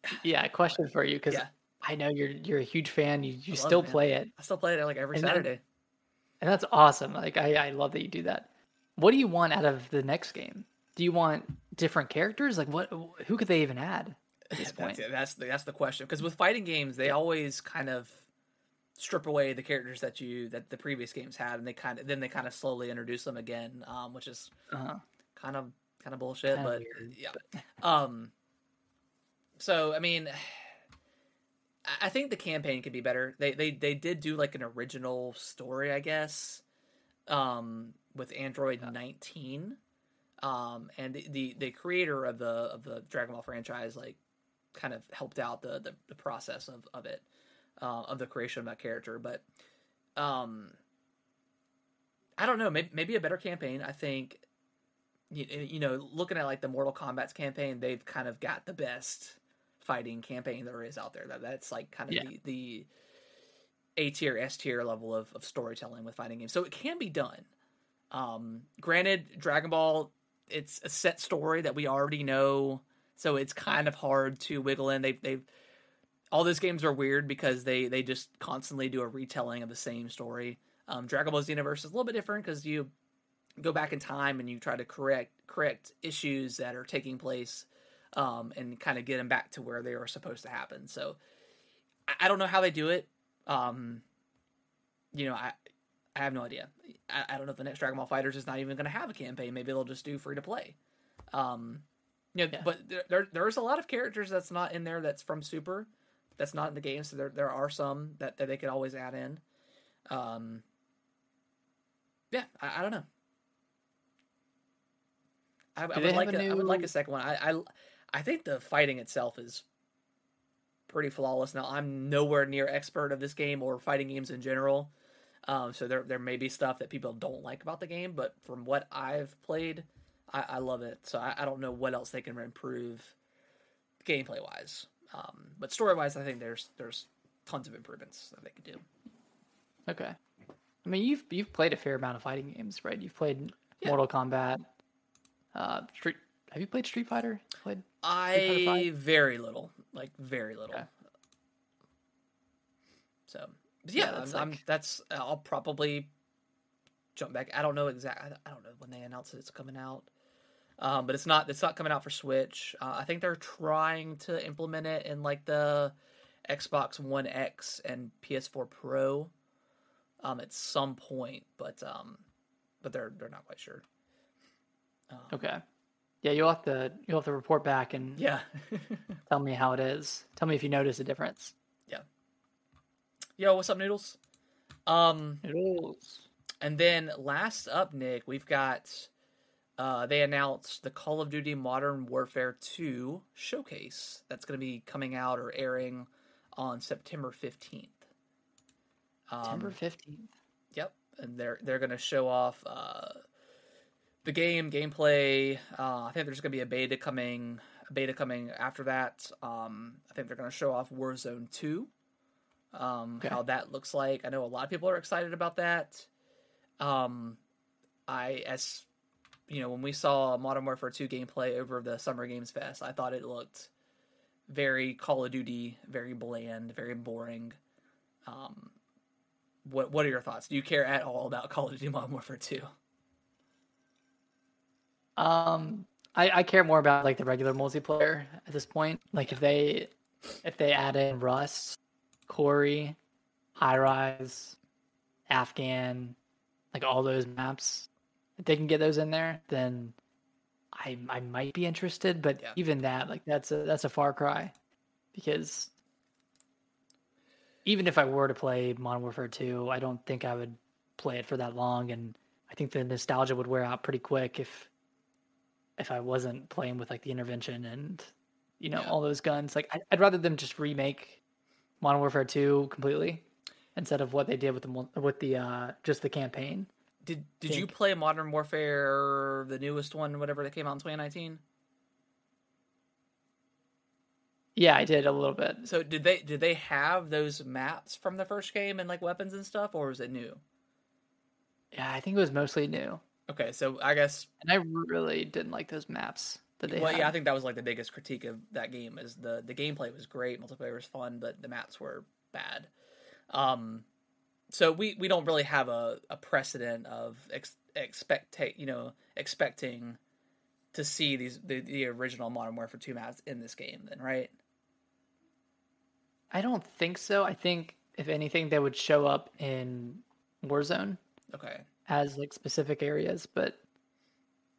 Yeah, question for you because Yeah. I know you're you're a huge fan. You you still it, play it, I still play it like every And Saturday. and that's awesome. Like I I love that you do that. What do you want out of the next game? Do you want different characters? Like what? Who could they even add at this point? that's, that's the that's the question because with fighting games they always kind of strip away the characters that you that the previous games had and they kind of then they kind of slowly introduce them again um, which is Uh-huh. kind of kind of bullshit. Kinda but weird, yeah, um. So I mean, I- think the campaign could be better. They they they did do like an original story, I guess, um, with Android Yeah. 19, um, and the, the the creator of the of the Dragon Ball franchise like kind of helped out the the, the process of of it, uh, of the creation of that character, but um. I don't know. Maybe, maybe a better campaign. I think, you, you know, looking at like the Mortal Kombat's campaign, they've kind of got the best fighting campaign there is out there. That that's like kind of Yeah. the, the A tier, S tier level of, of storytelling with fighting games. So it can be done. Um, granted, Dragon Ball, it's a set story that we already know, so it's kind of hard to wiggle in. They've they've all those games are weird because they they just constantly do a retelling of the same story. Um, Dragon Ball's universe is a little bit different because you go back in time and you try to correct correct issues that are taking place um, and kind of get them back to where they were supposed to happen. So I, I don't know how they do it. Um, you know, I I have no idea. I, I don't know if the next Dragon Ball FighterZ is not even going to have a campaign. Maybe they'll just do free to play. Um, know, Yeah. but there, there there's a lot of characters that's not in there that's from Super, that's not in the game. So there there are some that, that they could always add in. Um, yeah, I, I don't know. I, I would like a a, I would like a second one. I, I I think the fighting itself is pretty flawless. Now I'm nowhere near expert of this game or fighting games in general, um, so there there may be stuff that people don't like about the game. But from what I've played, I, I love it. So I, I don't know what else they can improve gameplay wise. Um, but story wise, I think there's there's tons of improvements that they could do. Okay. I mean, you've you've played a fair amount of fighting games, right? You've played Yeah. Mortal Kombat, uh, Street. Have you played Street Fighter? Played. I Five? very little, like very little. Okay. So yeah, Yeah, that's I'm, I'm- like- that's I'll probably jump back. I don't know exactly. I don't know when they announce that it's coming out, um, but it's not. It's not coming out for Switch. Uh, I think they're trying to implement it in like the Xbox One X and PS4 Pro, um, at some point, but um, but they're they're not quite sure. Um, Okay. Yeah, you'll have to you'll have to report back and Yeah. tell me how it is. Tell me if you notice a difference. Yeah. Yo, what's up, Noodles? Um, Noodles. and then last up, Nick, we've got uh, they announced the Call of Duty Modern Warfare 2 showcase that's going to be coming out or airing on September 15th. Um, September fifteenth. Yep, and they're they're going to show off uh, the game gameplay. Uh, I think there's going to be a beta coming, a beta coming after that. Um, I think they're going to show off Warzone 2. Um, Okay. how that looks like. I know a lot of people are excited about that. Um, I as you know when we saw Modern Warfare 2 gameplay over the Summer Games Fest, I thought it looked very Call of Duty, very bland, very boring. Um, what what are your thoughts? Do you care at all about Call of Duty Modern Warfare 2? Um, I, I care more about like the regular multiplayer at this point. Like if they if they add in Rust, Quarry, High Rise, Afghan, like all those maps, if they can get those in there, then I I might be interested. But Yeah. even that, like that's a that's a far cry, because even if I were to play Modern Warfare 2, I don't think I would play it for that long, and I think the nostalgia would wear out pretty quick if if I wasn't playing with like the intervention and you know Yeah. all those guns. Like I- I'd rather them just remake Modern Warfare 2 completely instead of what they did with the with the uh just the campaign. Did did you play Modern Warfare, the newest one, whatever that came out in 2019? Yeah, I did a little bit. So did they did they have those maps from the first game and like weapons and stuff, or was it new? Yeah, I think it was mostly new, Okay, so I guess and I really didn't like those maps that they well, had. yeah, I think that was like the biggest critique of that game is the the gameplay was great, multiplayer was fun, but the maps were bad. Um, so we we don't really have a, a precedent of ex, expect you know expecting to see these the, the original Modern Warfare two maps in this game, then right? I don't think so. I think if anything, they would show up in Warzone Okay, as like specific areas, but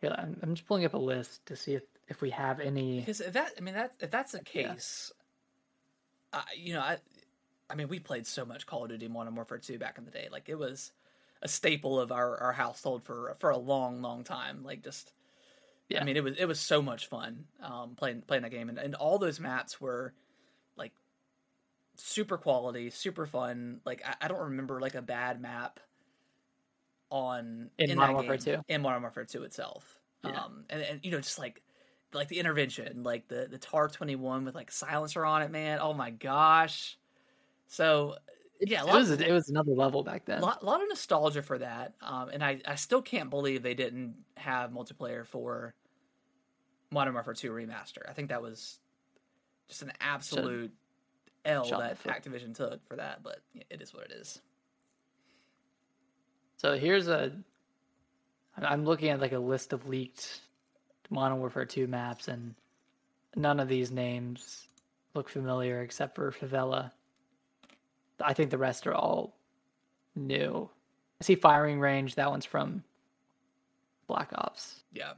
Yeah, I'm, I'm just pulling up a list to see if, if we have any. Because if that, I mean, that if that's the Yeah. case, uh, you know, I, I mean, we played so much Call of Duty Modern Warfare 2 back in the day. Like it was a staple of our, our household for for a long, long time. Like just, Yeah. I mean, it was it was so much fun um, playing playing that game, and, and all those maps were like super quality, super fun. Like I, I don't remember like a bad map on In that Modern Warfare 2? in Modern Warfare 2 itself. Yeah. Um, and, and you know, just like like the intervention, like the the TAR twenty one with like silencer on it, man. Oh my gosh. So yeah, a it was it was another level back then. lot, lot of nostalgia for that. Um, and I, I still can't believe they didn't have multiplayer for Modern Warfare 2 Remaster. I think that was just an absolute L that. Activision took for that, but it is what it is. So here's a. I'm- I'm looking at like a list of leaked Modern Warfare 2 maps, and none of these names look familiar except for Favela. I think the rest are all new. I see Firing Range. That one's from Black Ops. Yeah.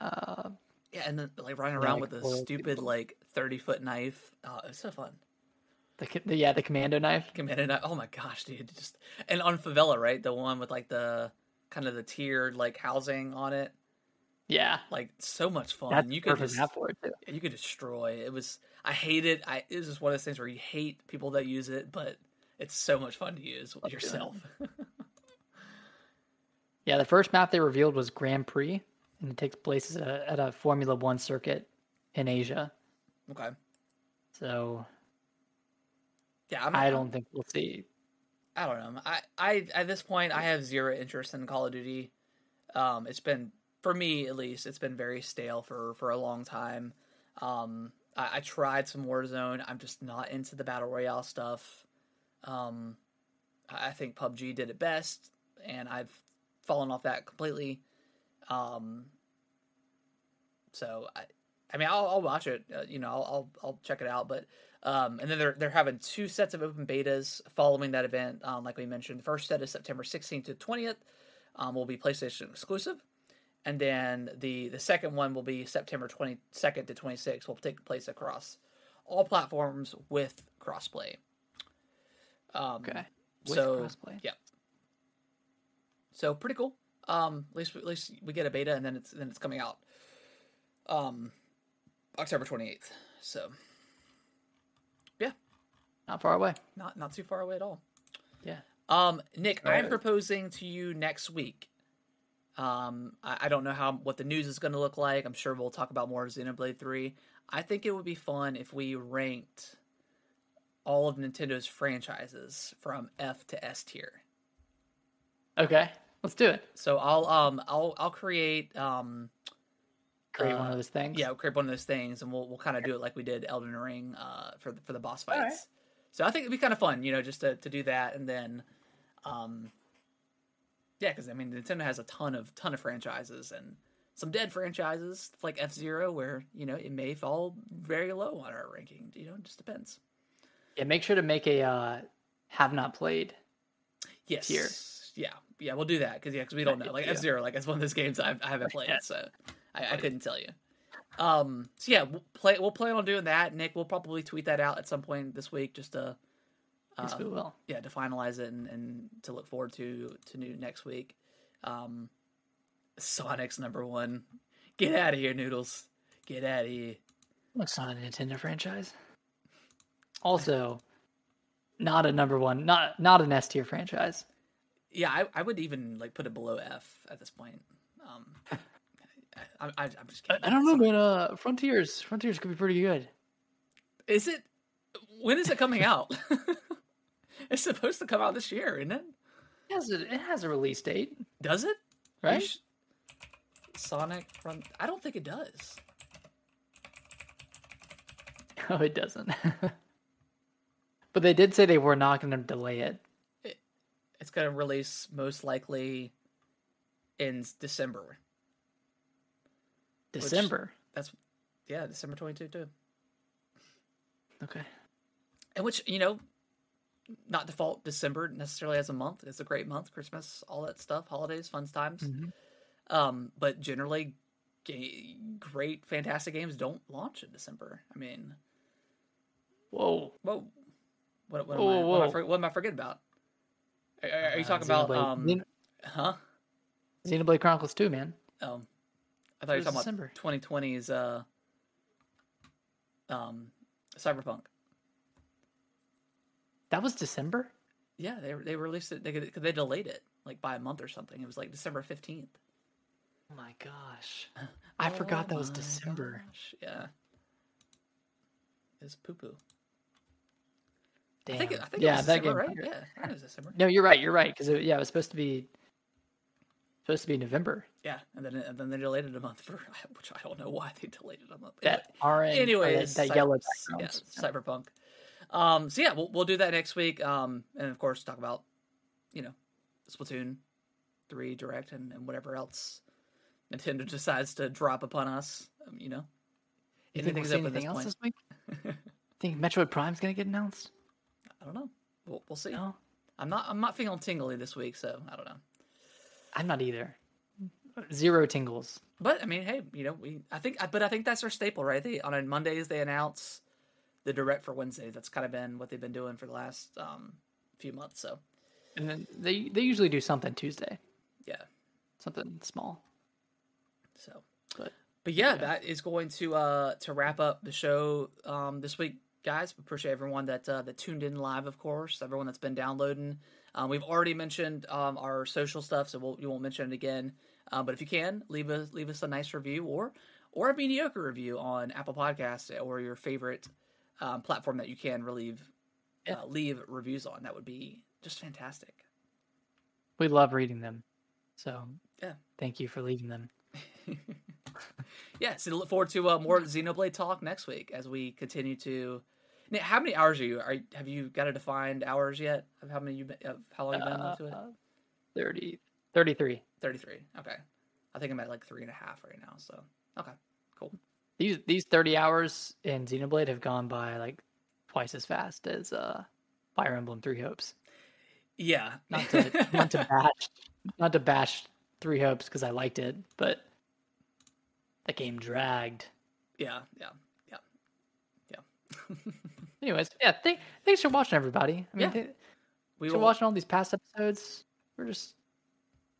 Uh, Yeah, and then like running around like with a stupid people. like thirty foot knife. Oh, it was so fun. the, the yeah the commando knife. Commando knife. Oh my gosh, dude! Just and on Favela, right? The one with like the kind of the tiered like housing on it. Yeah, Like so much fun. that's you could perfect just map for it too. you could destroy. It was I hate it. I it was just one of those things where you hate people that use it, but it's so much fun to use it. yourself. Yeah, the first map they revealed was Grand Prix, and it takes place at a, at a Formula One circuit in Asia. okay. So Yeah, I'm, I I'm- don't think we'll see. I don't know. I, I at this point I have zero interest in Call of Duty. Um, it's been for me at least it's been very stale for for a long time. Um, I, I tried some Warzone. I'm just not into the battle royale stuff. Um, I think PUBG did it best, and I've fallen off that completely. Um, so I, I mean, I'll, I'll watch it. Uh, you know, I'll, I'll I'll check it out. But um, and then they're they're having two sets of open betas following that event. Um, like we mentioned, the first set is September 16th to 20th. Um, will be PlayStation exclusive, and then the the second one will be September 22nd to 26th. Will take place across all platforms with crossplay. Um, Okay. With so crossplay. yeah, so pretty cool. Um, at least at least we get a beta, and then it's then it's coming out. Um, October 28th. So Yeah. Not far away. not not too far away at all. Yeah. Um, Nick, I'm Alright. proposing to you next week. Um, I, I don't know how what the news is going to look like. I'm sure we'll talk about more Xenoblade Three. I think it would be fun if we ranked all of Nintendo's franchises from F to S tier. Okay. Let's do it. So I'll um I'll I'll create um Create one Uh, of those things. yeah we'll create one of those things and we'll we'll kind of do it like we did Elden Ring uh for the, for the boss fights. Alright. So I think it'd be kind of fun, you know, just to, to do that and then um yeah, because I mean Nintendo has a ton of ton of franchises and some dead franchises like F Zero where you know it may fall very low on our ranking. You know, it just depends. Yeah. Make sure to make a uh, have not played. Yes. Tier. Yeah, yeah, we'll do that because yeah, because we don't know. Like Yeah. F Zero, like it's one of those games I've, I haven't played, Yeah. so I, I couldn't tell you. Um, so yeah, we'll play. We'll plan on doing that. Nick, we'll probably tweet that out at some point this week, just to Yes, we uh, will. yeah, to finalize it and, and to look forward to to new next week. Um, Sonic's number one. Get out of here, Noodles. Get out of here. It's not a Nintendo franchise. Also, not a number one, not not an S tier franchise. Yeah, I, I would even like put it below F at this point. Um, I, I, I'm just kidding. I don't know, Sonic- but uh, Frontiers Frontiers could be pretty good. Is it? When is it coming out? it's supposed to come out this year, isn't it? It has a, it has a release date, Does it? Right? sh- Sonic Front. I don't think it does. No, oh, it doesn't. but they did say they were not going to delay it. It's going to release most likely in December. December. That's yeah, December 22 too. Okay. And which you know, not default December necessarily as a month. It's a great month. Christmas, all that stuff, holidays, fun times. Mhm. Um, but generally, great, fantastic games don't launch in December. I mean, Whoa. whoa, what, what, Whoa, am, I, what, am I, whoa. for- what am I forgetting about? Are, are you Uh, talking about um? Xen- Huh? Xenoblade Chronicles 2, man. Um, I thought you were talking December. about 2020's uh, um, Cyberpunk. That was December? Yeah, they they released it. They cause they delayed it like by a month or something. It was like December fifteenth. Oh my gosh. I forgot that was oh December. Yeah, it's poo poo. Damn. I think it, I think yeah, it was that December, game. right? Yeah, I think it was December. No, you're right. You're right. Because yeah, it was supposed to be supposed to be November. Yeah, and then and then they delayed it a month for which I don't know why they delayed it a month. That orange, anyway, or that, that yellow yeah, background. cyberpunk. Um, so yeah, we'll we'll do that next week. Um, and of course talk about you know Splatoon three direct and, and whatever else Nintendo decides to drop upon us. Um, you know, You think we'll see up at anything else point. this week? think Metroid Prime's gonna get announced? I don't know. We'll, we'll see. No, I'm not I'm not feeling tingly this week, so I don't know. I'm not either. Zero tingles. But I mean, hey, you know, we I think, but I think that's their staple, right? They on Mondays they announce the direct for Wednesday. That's kind of been what they've been doing for the last um, few months. So And then they they usually do something Tuesday, yeah, something small. so But but yeah, that is going to uh to wrap up the show um this week, guys. Appreciate everyone that uh, that tuned in live, of course. Everyone that's been downloading. Um, we've already mentioned um, our social stuff, so we'll, you won't mention it again. Um, but if you can, leave us leave us a nice review or or a mediocre review on Apple Podcasts or your favorite um, platform that you can relieve Yeah. uh, leave reviews on. That would be just fantastic. we love reading them. So Yeah. thank you for leaving them. Yeah, so look forward to uh, more Xenoblade talk next week as we continue to. Now, how many hours are you? Are have you got a defined hours yet? Of how many you been, of how long you been into it? Uh, 30, 33. Thirty three. Okay, I think I'm at like three and a half right now. So okay, cool. These these 30 hours in Xenoblade have gone by like twice as fast as uh Fire Emblem Three Hopes. Yeah, Not to not to bash not to bash Three Hopes because I liked it, but the game dragged. yeah, yeah, yeah, yeah. Anyways, yeah, th- thanks for watching, everybody. I mean, Yeah. th- we will. watching all these past episodes. We're just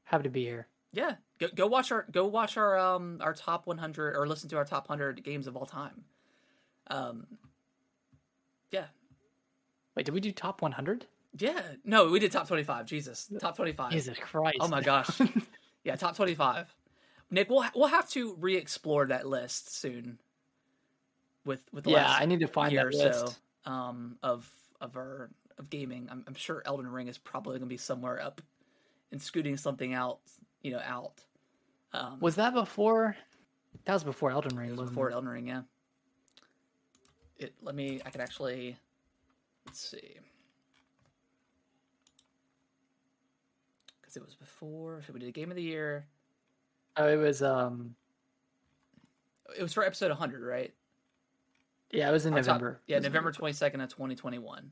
happy to be here. Yeah, go go watch our go watch our um our top 100 or listen to our top 100 games of all time. Um, yeah, Wait, did we do top 100? yeah. No, we did top 25. Jesus, top 25. Jesus Christ! Oh my gosh. Yeah, top 25. Nick, we'll we'll have to re-explore that list soon. With with the yeah, last I need to find year that list. so um, of of our of gaming. I'm, I'm sure Elden Ring is probably going to be somewhere up and scooting something out, you know, out. Um, Was that before? That was before Elden Ring. it was before it? Elden Ring, yeah. It let me. I can actually. Let's see. Because it was before. So we did a Game of the Year. Oh, it was. Um, It was for episode 100, right? yeah, it was in top- November. yeah, was November 22nd of 2021.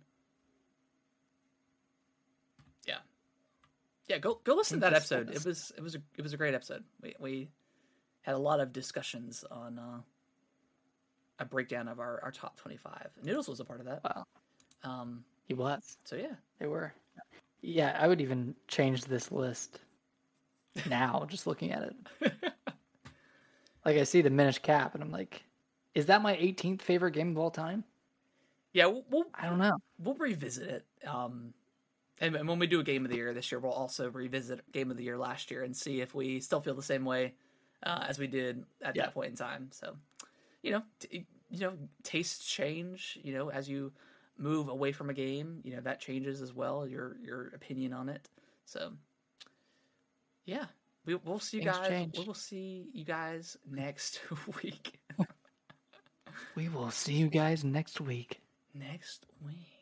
Yeah. Yeah, go go listen to that episode. It was it was a it was a great episode. We we had a lot of discussions on uh a breakdown of our, our top 25. Noodles was a part of that. Wow, Um he was. so yeah. They were. Yeah, I would even change this list now, just looking at it. Like I see the Minish Cap, and I'm like, is that my 18th favorite game of all time? Yeah, we'll, we'll I don't know. we'll revisit it. Um and, and when we do a game of the year this year, we'll also revisit game of the year last year and see if we still feel the same way uh, as we did at Yeah. that point in time. So, you know, t- you know, tastes change. You know, as you move away from a game, you know that changes as well. Your your opinion on it. So, yeah, we, we'll see you Things guys. change. We will see you guys next week. We will see you guys next week. next week.